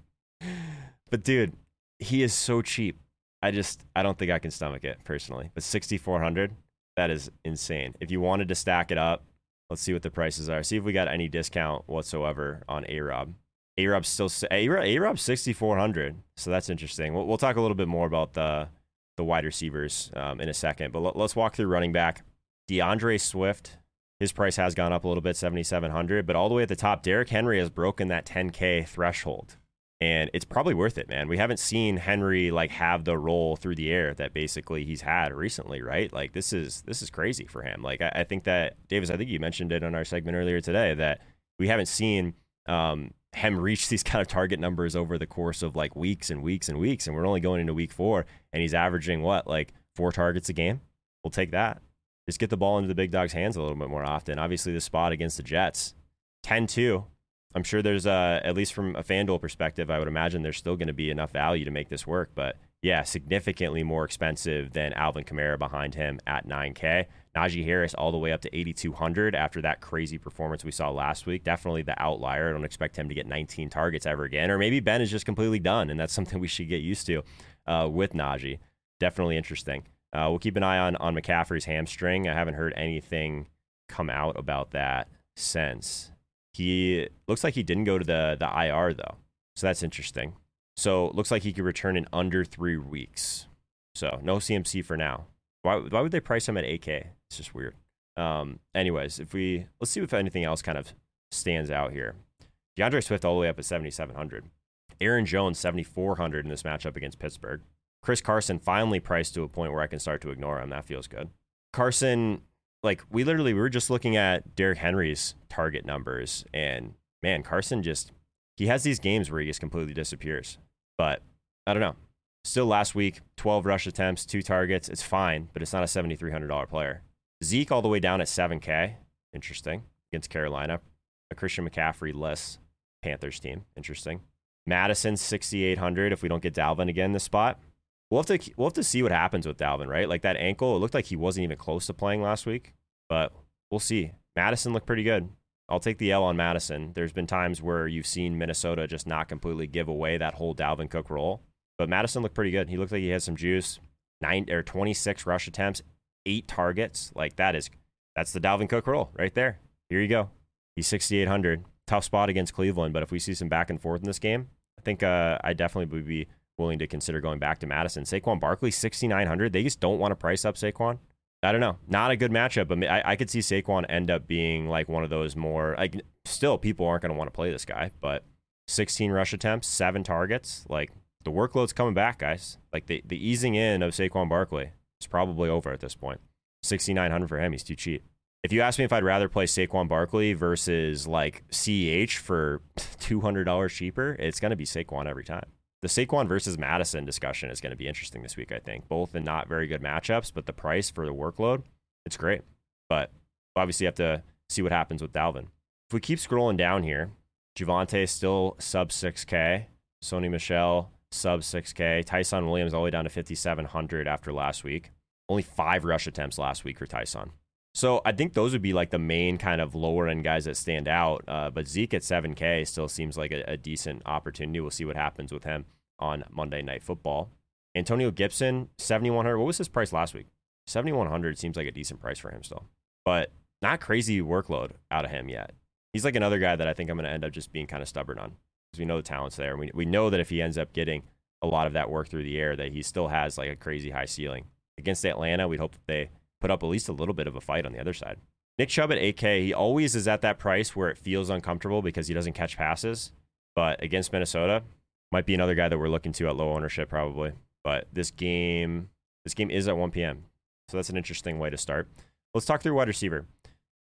But dude, he is so cheap. I just I don't think I can stomach it personally. But 6400, that is insane. If you wanted to stack it up, let's see what the prices are. See if we got any discount whatsoever on A Rob. A Rob's still A Rob's 6400, so that's interesting. We'll, we'll talk a little bit more about the the wide receivers um, in a second, but let, let's walk through running back. D'Andre Swift, his price has gone up a little bit, 7700, but all the way at the top, Derrick Henry has broken that 10k threshold. And it's probably worth it, man. We haven't seen Henry like have the role through the air that basically he's had recently, right? Like this is this is crazy for him. Like I, I think that Davis, I think you mentioned it on our segment earlier today that we haven't seen um, him reach these kind of target numbers over the course of like weeks and weeks and weeks. And we're only going into week four, and he's averaging what, like four targets a game? We'll take that. Just get the ball into the big dog's hands a little bit more often. Obviously, the spot against the Jets, 10 2. I'm sure there's, uh, at least from a FanDuel perspective, I would imagine there's still going to be enough value to make this work. But yeah, significantly more expensive than Alvin Kamara behind him at 9K. Najee Harris all the way up to 8,200 after that crazy performance we saw last week. Definitely the outlier. I don't expect him to get 19 targets ever again. Or maybe Ben is just completely done, and that's something we should get used to uh, with Najee. Definitely interesting. Uh, we'll keep an eye on, on McCaffrey's hamstring. I haven't heard anything come out about that since. He looks like he didn't go to the, the IR, though. So that's interesting. So looks like he could return in under three weeks. So no CMC for now. Why, why would they price him at 8K? It's just weird. Um, anyways, if we let's see if anything else kind of stands out here. D'Andre Swift all the way up at 7,700. Aaron Jones 7,400 in this matchup against Pittsburgh. Chris Carson finally priced to a point where I can start to ignore him. That feels good. Carson, like we literally we were just looking at Derrick Henry's target numbers, and man, Carson just he has these games where he just completely disappears. But I don't know. Still last week, 12 rush attempts, two targets. It's fine, but it's not a $7,300 player. Zeke all the way down at 7K. Interesting. Against Carolina. A Christian McCaffrey less Panthers team. Interesting. Mattison 6,800 if we don't get Dalvin again in this spot. We'll have to we'll have to see what happens with Dalvin, right? Like that ankle, it looked like he wasn't even close to playing last week, but we'll see. Mattison looked pretty good. I'll take the L on Mattison. There's been times where you've seen Minnesota just not completely give away that whole Dalvin Cook role, but Mattison looked pretty good. He looked like he had some juice. Nine or 26 rush attempts, eight targets. Like that is that's the Dalvin Cook role right there. Here you go. He's 6,800. Tough spot against Cleveland, but if we see some back and forth in this game, I think uh, I definitely would be willing to consider going back to Mattison. Saquon Barkley, 6,900. They just don't want to price up Saquon. I don't know. Not a good matchup, but I, I could see Saquon end up being like one of those more like. Still, people aren't going to want to play this guy, but 16 rush attempts, seven targets. Like the workload's coming back, guys. Like the the easing in of Saquon Barkley is probably over at this point. 6,900 for him. He's too cheap. If you ask me if I'd rather play Saquon Barkley versus like CH for $200 cheaper, it's going to be Saquon every time the Saquon versus Mattison discussion is going to be interesting this week, I think. Both in not very good matchups, but the price for the workload, it's great. But obviously, you have to see what happens with Dalvin. If we keep scrolling down here, Javonte still sub 6K, Sony Michel sub 6K, Ty'Son Williams all the way down to 5,700 after last week. Only five rush attempts last week for Ty'Son. So I think those would be like the main kind of lower end guys that stand out. Uh, but Zeke at 7K still seems like a, a, decent opportunity. We'll see what happens with him on Monday Night Football. Antonio Gibson, 7,100. What was his price last week? 7,100 seems like a decent price for him still, but not crazy workload out of him yet. He's like another guy that I think I'm going to end up just being kind of stubborn on because we know the talent's there. We, we know that if he ends up getting a lot of that work through the air, that he still has like a crazy high ceiling. Against Atlanta, we'd hope that they put up at least a little bit of a fight on the other side. Nick Chubb at 8K, he always is at that price where it feels uncomfortable because he doesn't catch passes. But against Minnesota, might be another guy that we're looking to at low ownership probably. But this game, this game is at 1 p.m. So that's an interesting way to start. Let's talk through wide receiver.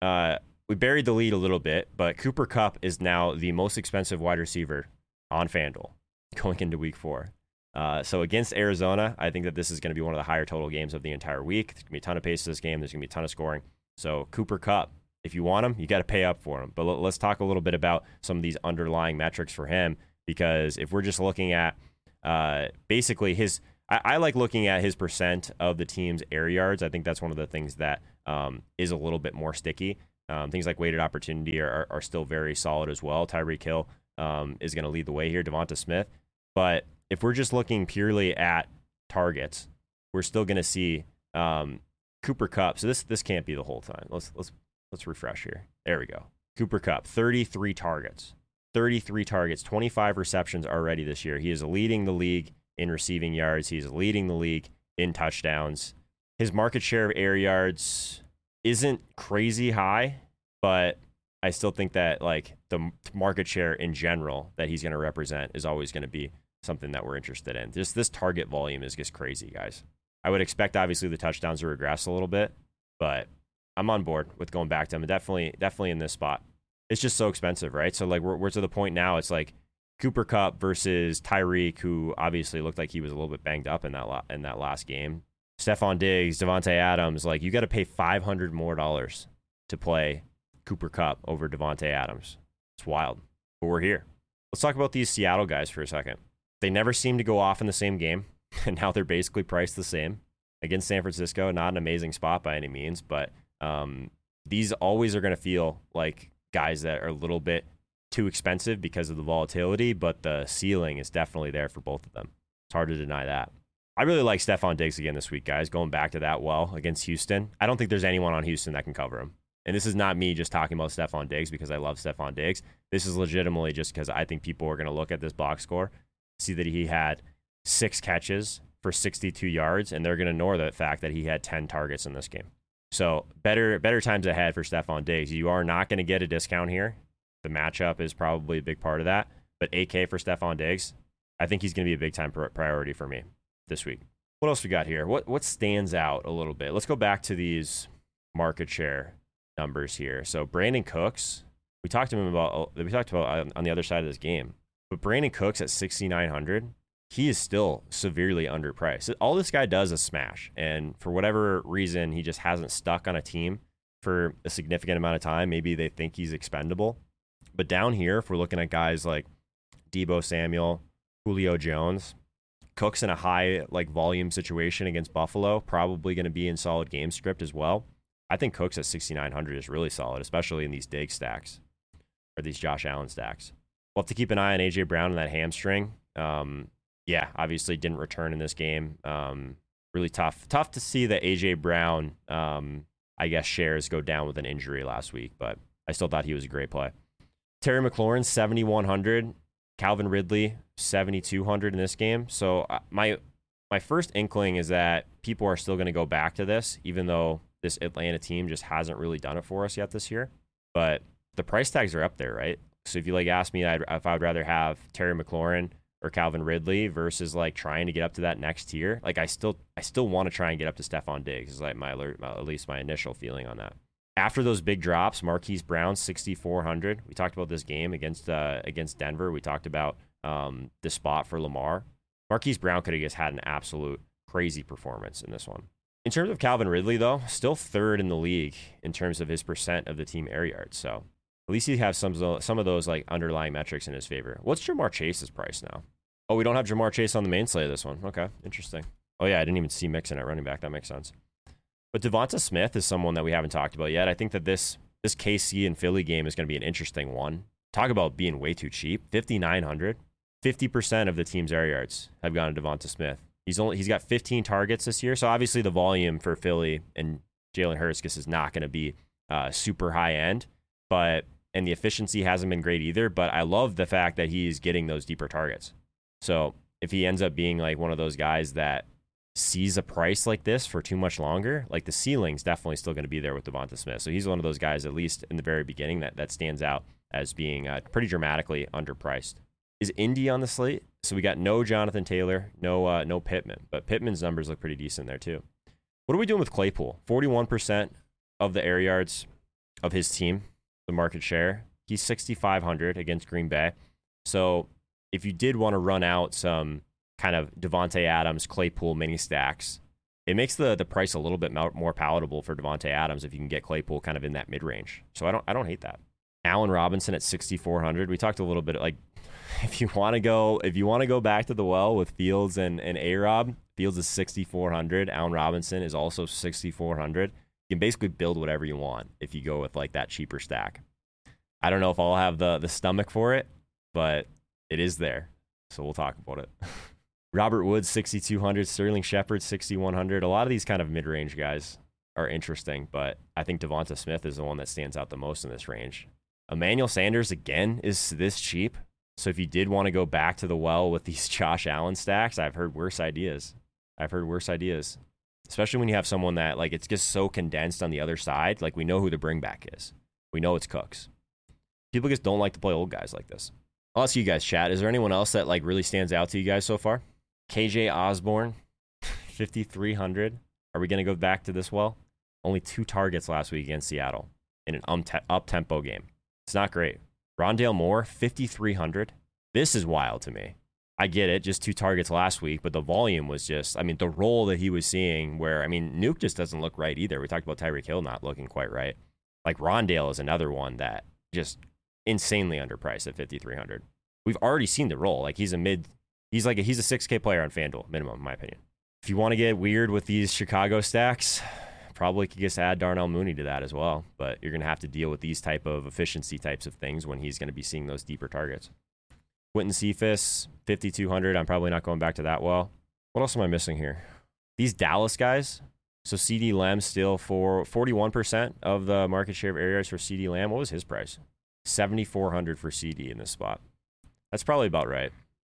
Uh, we buried the lead a little bit, but Cooper Kupp is now the most expensive wide receiver on FanDuel going into week four. Uh, so against Arizona, I think that this is going to be one of the higher total games of the entire week. There's going to be a ton of pace to this game. There's going to be a ton of scoring. So Cooper Kupp, if you want him, you got to pay up for him. But let's talk a little bit about some of these underlying metrics for him because if we're just looking at uh, basically his, I, I, like looking at his percent of the team's air yards. I think that's one of the things that um, is a little bit more sticky. Um, things like weighted opportunity are, are, are, still very solid as well. Tyreek Hill um, is going to lead the way here. Devonta Smith, but if we're just looking purely at targets, we're still going to see um, Cooper Kupp. So this this can't be the whole time. Let's let's let's refresh here. There we go. Cooper Kupp, 33 targets. 33 targets, 25 receptions already this year. He is leading the league in receiving yards. He's leading the league in touchdowns. His market share of air yards isn't crazy high, but I still think that like the market share in general that he's going to represent is always going to be something that we're interested in. Just this target volume is just crazy, guys. I would expect obviously the touchdowns to regress a little bit, but I'm on board with going back to him. Definitely, definitely in this spot. It's just so expensive, right? So like we're, we're to the point now. It's like Cooper Kupp versus Tyreek, who obviously looked like he was a little bit banged up in that in that last game. Stefon Diggs, Davante Adams, like you got to pay five hundred more dollars to play Cooper Kupp over Davante Adams. It's wild, but we're here. Let's talk about these Seattle guys for a second. They never seem to go off in the same game, and now they're basically priced the same against San Francisco. Not an amazing spot by any means, but um, these always are going to feel like guys that are a little bit too expensive because of the volatility, but the ceiling is definitely there for both of them. It's hard to deny that. I really like Stefon Diggs again this week, guys. Going back to that well against Houston. I don't think there's anyone on Houston that can cover him. And this is not me just talking about Stefon Diggs because I love Stefon Diggs. This is legitimately just because I think people are going to look at this box score, see that he had six catches for 62 yards, and they're going to ignore the fact that he had 10 targets in this game. So better better times ahead for Stefon Diggs. You are not going to get a discount here. The matchup is probably a big part of that. But 8K for Stefon Diggs, I think he's going to be a big time priority for me this week. What else we got here? What what stands out a little bit? Let's go back to these market share numbers here. So Brandin Cooks, we talked to him about we talked about on the other side of this game. But Brandin Cooks at 6900, he is still severely underpriced. All this guy does is smash, and for whatever reason, he just hasn't stuck on a team for a significant amount of time. Maybe they think he's expendable. But down here, if we're looking at guys like Deebo Samuel, Julio Jones, Cooks in a high like volume situation against Buffalo, probably going to be in solid game script as well. I think Cooks at 6,900 is really solid, especially in these Diggs stacks or these Josh Allen stacks. We'll have to keep an eye on AJ Brown and that hamstring. Um, yeah, obviously didn't return in this game. Um, really tough. Tough to see that AJ Brown, um, I guess, shares go down with an injury last week, but I still thought he was a great play. Terry McLaurin, 7,100. Calvin Ridley, 7,200 in this game. So uh, my my first inkling is that people are still going to go back to this, even though this Atlanta team just hasn't really done it for us yet this year. But the price tags are up there, right? So if you like ask me if I would rather have Terry McLaurin or Calvin Ridley versus like trying to get up to that next tier, like I still I still want to try and get up to Stefon Diggs. Is like my alert, at least my initial feeling on that after those big drops, Marquise Brown 6400. We talked about this game against uh, against Denver. We talked about um, the spot for Lamar. Marquise Brown could have just had an absolute crazy performance in this one. In terms of Calvin Ridley, though, still third in the league in terms of his percent of the team air yards. So at least he has some some of those like underlying metrics in his favor. What's Ja'Marr Chase's price now? Oh, we don't have Ja'Marr Chase on the main slate of this one. Okay, interesting. Oh yeah, I didn't even see Mixon at running back. That makes sense. But Devonta Smith is someone that we haven't talked about yet. I think that this this KC and Philly game is going to be an interesting one. Talk about being way too cheap. 5900. 50% of the team's air yards have gone to Devonta Smith. He's only he's got 15 targets this year, so obviously the volume for Philly and Jalen Hurts is not going to be uh, super high end, but and the efficiency hasn't been great either. But I love the fact that he's getting those deeper targets. So if he ends up being like one of those guys that sees a price like this for too much longer, like the ceiling's definitely still going to be there with Devonta Smith. So he's one of those guys, at least in the very beginning, that, that stands out as being uh, pretty dramatically underpriced. Is Indy on the slate? So we got no Jonathan Taylor, no uh, no Pittman, but Pittman's numbers look pretty decent there too. What are we doing with Claypool? Forty-one percent of the air yards of his team, the market share. He's sixty-five hundred against Green Bay. So if you did want to run out some kind of Davante Adams, Claypool mini stacks. It makes the the price a little bit more palatable for Davante Adams if you can get Claypool kind of in that mid range. So I don't I don't hate that. Allen Robinson at 6400. We talked a little bit like if you want to go if you want to go back to the well with Fields and and A Rob, Fields is 6400. Allen Robinson is also 6400. You can basically build whatever you want if you go with like that cheaper stack. I don't know if I'll have the the stomach for it, but it is there. So we'll talk about it. Robert Woods, 6,200. Sterling Shepard, 6,100. A lot of these kind of mid range guys are interesting, but I think Devonta Smith is the one that stands out the most in this range. Emmanuel Sanders, again, is this cheap. So if you did want to go back to the well with these Josh Allen stacks, I've heard worse ideas. I've heard worse ideas, especially when you have someone that, like, it's just so condensed on the other side. Like, we know who the bringback is, we know it's Cooks. People just don't like to play old guys like this. I'll ask you guys, chat. Is there anyone else that, like, really stands out to you guys so far? KJ Osborn, 5,300. Are we going to go back to this well? Only two targets last week against Seattle in an up tempo game. It's not great. Rondale Moore, 5,300. This is wild to me. I get it, just two targets last week, but the volume was just, I mean, the role that he was seeing, where, I mean, Nuke just doesn't look right either. We talked about Tyreek Hill not looking quite right. Like Rondale is another one that just insanely underpriced at 5,300. We've already seen the role. Like he's a mid, he's like a, he's a 6K player on FanDuel, minimum, in my opinion. If you want to get weird with these Chicago stacks, probably could just add Darnell Mooney to that as well. But you're going to have to deal with these type of efficiency types of things when he's going to be seeing those deeper targets. Quintez Cephus, 5,200. I'm probably not going back to that well. What else am I missing here? These Dallas guys. So CeeDee Lamb still for 41% of the market share of areas for CeeDee Lamb. What was his price? 7,400 for CeeDee in this spot. That's probably about right.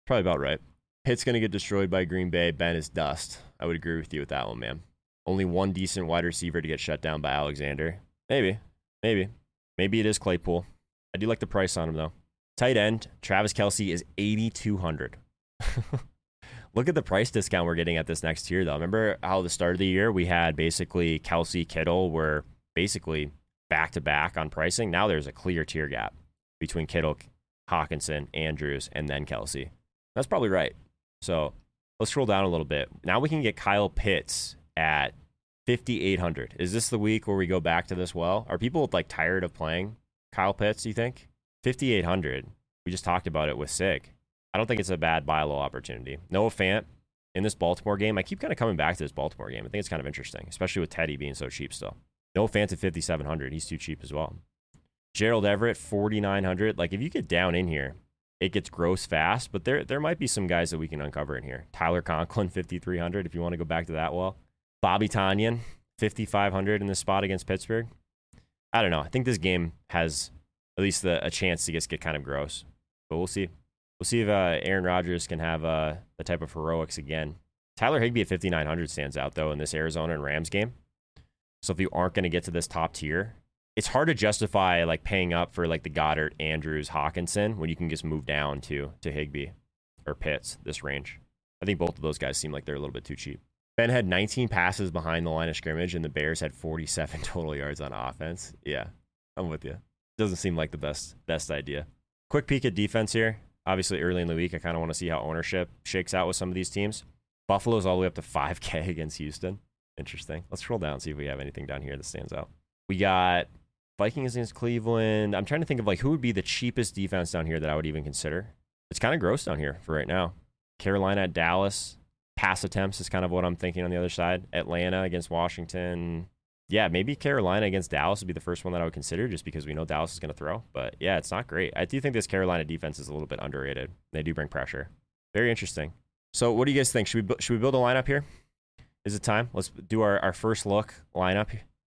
Probably about right. Pitt's going to get destroyed by Green Bay. Ben is dust. I would agree with you with that one, man. Only one decent wide receiver to get shut down by Alexander. Maybe. Maybe. Maybe it is Claypool. I do like the price on him, though. Tight end, Travis Kelce is 8,200. Look at the price discount we're getting at this next tier, though. Remember how the start of the year we had basically Kelce, Kittle were basically back to back on pricing. Now there's a clear tier gap between Kittle, Hockenson, Andrews, and then Kelce. That's probably right. So let's scroll down a little bit. Now we can get Kyle Pitts at 5,800. Is this the week where we go back to this well? Are people like tired of playing Kyle Pitts, do you think? 5,800. We just talked about it with Sig. I don't think it's a bad buy low opportunity. Noah Fant in this Baltimore game. I keep kind of coming back to this Baltimore game. I think it's kind of interesting, especially with Teddy being so cheap still. Noah Fant at 5,700. He's too cheap as well. Gerald Everett, 4,900. Like, if you get down in here, it gets gross fast, but there there might be some guys that we can uncover in here. Tyler Conklin, 5,300, if you want to go back to that well. Bobby Tonyan, 5,500 in this spot against Pittsburgh. I don't know. I think this game has at least the, a chance to just get kind of gross, but we'll see. We'll see if uh, Aaron Rodgers can have uh, the type of heroics again. Tyler Higbee at 5,900 stands out, though, in this Arizona and Rams game. So if you aren't going to get to this top tier, it's hard to justify like paying up for like the Goddard, Andrews, Hockenson when you can just move down to to Higbee or Pitts this range. I think both of those guys seem like they're a little bit too cheap. Ben had 19 passes behind the line of scrimmage, and the Bears had 47 total yards on offense. Yeah, I'm with you. Doesn't seem like the best best idea. Quick peek at defense here. Obviously, early in the week, I kind of want to see how ownership shakes out with some of these teams. Buffalo's all the way up to 5K against Houston. Interesting. Let's scroll down and see if we have anything down here that stands out. We got Vikings against Cleveland. I'm trying to think of like who would be the cheapest defense down here that I would even consider. It's kind of gross down here for right now. Carolina at Dallas. Pass attempts is kind of what I'm thinking on the other side. Atlanta against Washington. Yeah, maybe Carolina against Dallas would be the first one that I would consider just because we know Dallas is going to throw. But yeah, it's not great. I do think this Carolina defense is a little bit underrated. They do bring pressure. Very interesting. So, what do you guys think? Should we should we build a lineup here? Is it time? Let's do our, our first look lineup.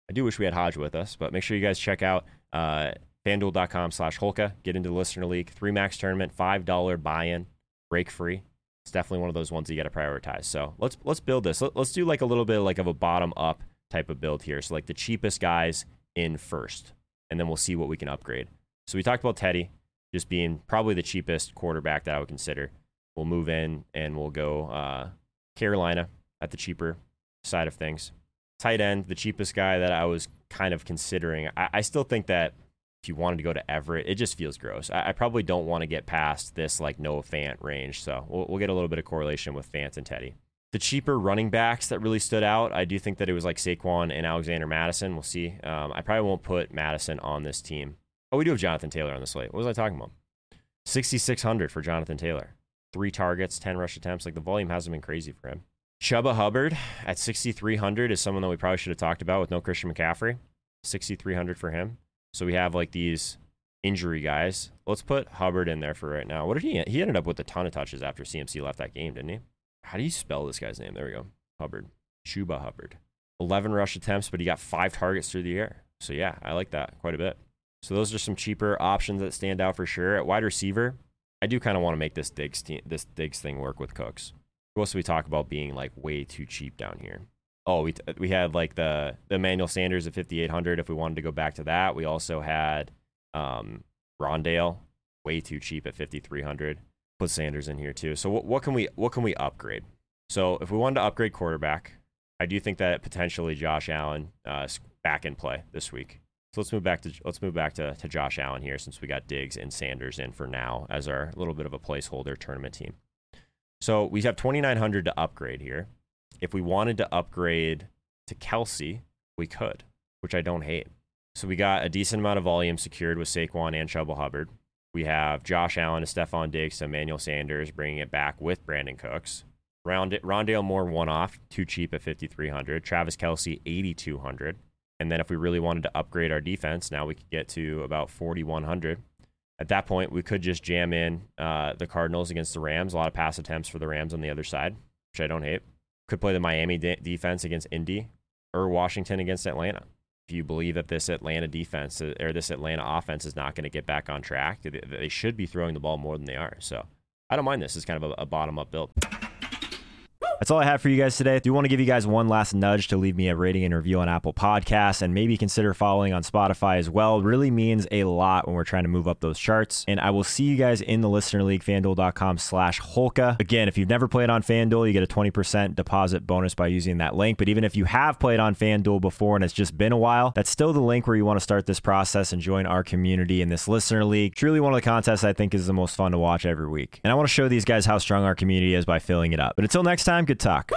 I do wish we had Hodge with us, but make sure you guys check out uh, fanduel.com slash Holka. Get into the listener league. Three max tournament, $5 buy in, break free. It's definitely one of those ones you got to prioritize. So let's let's build this. Let, let's do like a little bit like of a bottom up type of build here. So like the cheapest guys in first, and then we'll see what we can upgrade. So we talked about Teddy just being probably the cheapest quarterback that I would consider. We'll move in and we'll go uh, Carolina at the cheaper side of things. Tight end, the cheapest guy that I was kind of considering. I, I still think that if you wanted to go to Everett, it just feels gross. I, I probably don't want to get past this like Noah Fant range. So we'll, we'll get a little bit of correlation with Fant and Teddy. The cheaper running backs that really stood out, I do think that it was like Saquon and Alexander Mattison. We'll see. Um, I probably won't put Mattison on this team. Oh, we do have Jonathan Taylor on the slate. What was I talking about? 6,600 for Jonathan Taylor. Three targets, 10 rush attempts. Like the volume hasn't been crazy for him. Chuba Hubbard at 6,300 is someone that we probably should have talked about with no Christian McCaffrey. 6,300 for him. So we have like these injury guys. Let's put Hubbard in there for right now. What did he? He ended up with a ton of touches after CMC left that game, didn't he? How do you spell this guy's name? There we go. Hubbard. Chuba Hubbard. 11 rush attempts, but he got five targets through the air. So yeah, I like that quite a bit. So those are some cheaper options that stand out for sure. At wide receiver, I do kind of want to make this Diggs this Diggs thing work with Cooks. Who else we talk about being like way too cheap down here? Oh, we we had like the the Emmanuel Sanders at 5800 if we wanted to go back to that. We also had um Rondale way too cheap at 5300. Put Sanders in here too. So what what can we what can we upgrade? So if we wanted to upgrade quarterback, I do think that potentially Josh Allen uh, back in play this week. So let's move back to let's move back to, to Josh Allen here since we got Diggs and Sanders in for now as our little bit of a placeholder tournament team. So we have 2,900 to upgrade here. If we wanted to upgrade to Kelce, we could, which I don't hate. So we got a decent amount of volume secured with Saquon and Chuba Hubbard. We have Josh Allen to Stefon Diggs Emmanuel Sanders, bringing it back with Brandin Cooks. Round Rondale Moore one off, too cheap at 5,300. Travis Kelce, 8,200. And then if we really wanted to upgrade our defense, now we could get to about 4,100. At that point, we could just jam in uh, the Cardinals against the Rams. A lot of pass attempts for the Rams on the other side, which I don't hate. Could play the Miami de- defense against Indy or Washington against Atlanta. If you believe that this Atlanta defense uh, or this Atlanta offense is not going to get back on track, they should be throwing the ball more than they are. So I don't mind this. It's kind of a, a bottom up build. That's all I have for you guys today. I do want to give you guys one last nudge to leave me a rating and review on Apple Podcasts and maybe consider following on Spotify as well. Really means a lot when we're trying to move up those charts. And I will see you guys in the listener league, fanduel.com slash Holka. Again, if you've never played on FanDuel, you get a 20% deposit bonus by using that link. But even if you have played on FanDuel before and it's just been a while, that's still the link where you want to start this process and join our community in this listener league. Truly one of the contests I think is the most fun to watch every week. And I want to show these guys how strong our community is by filling it up. But until next time, good talk.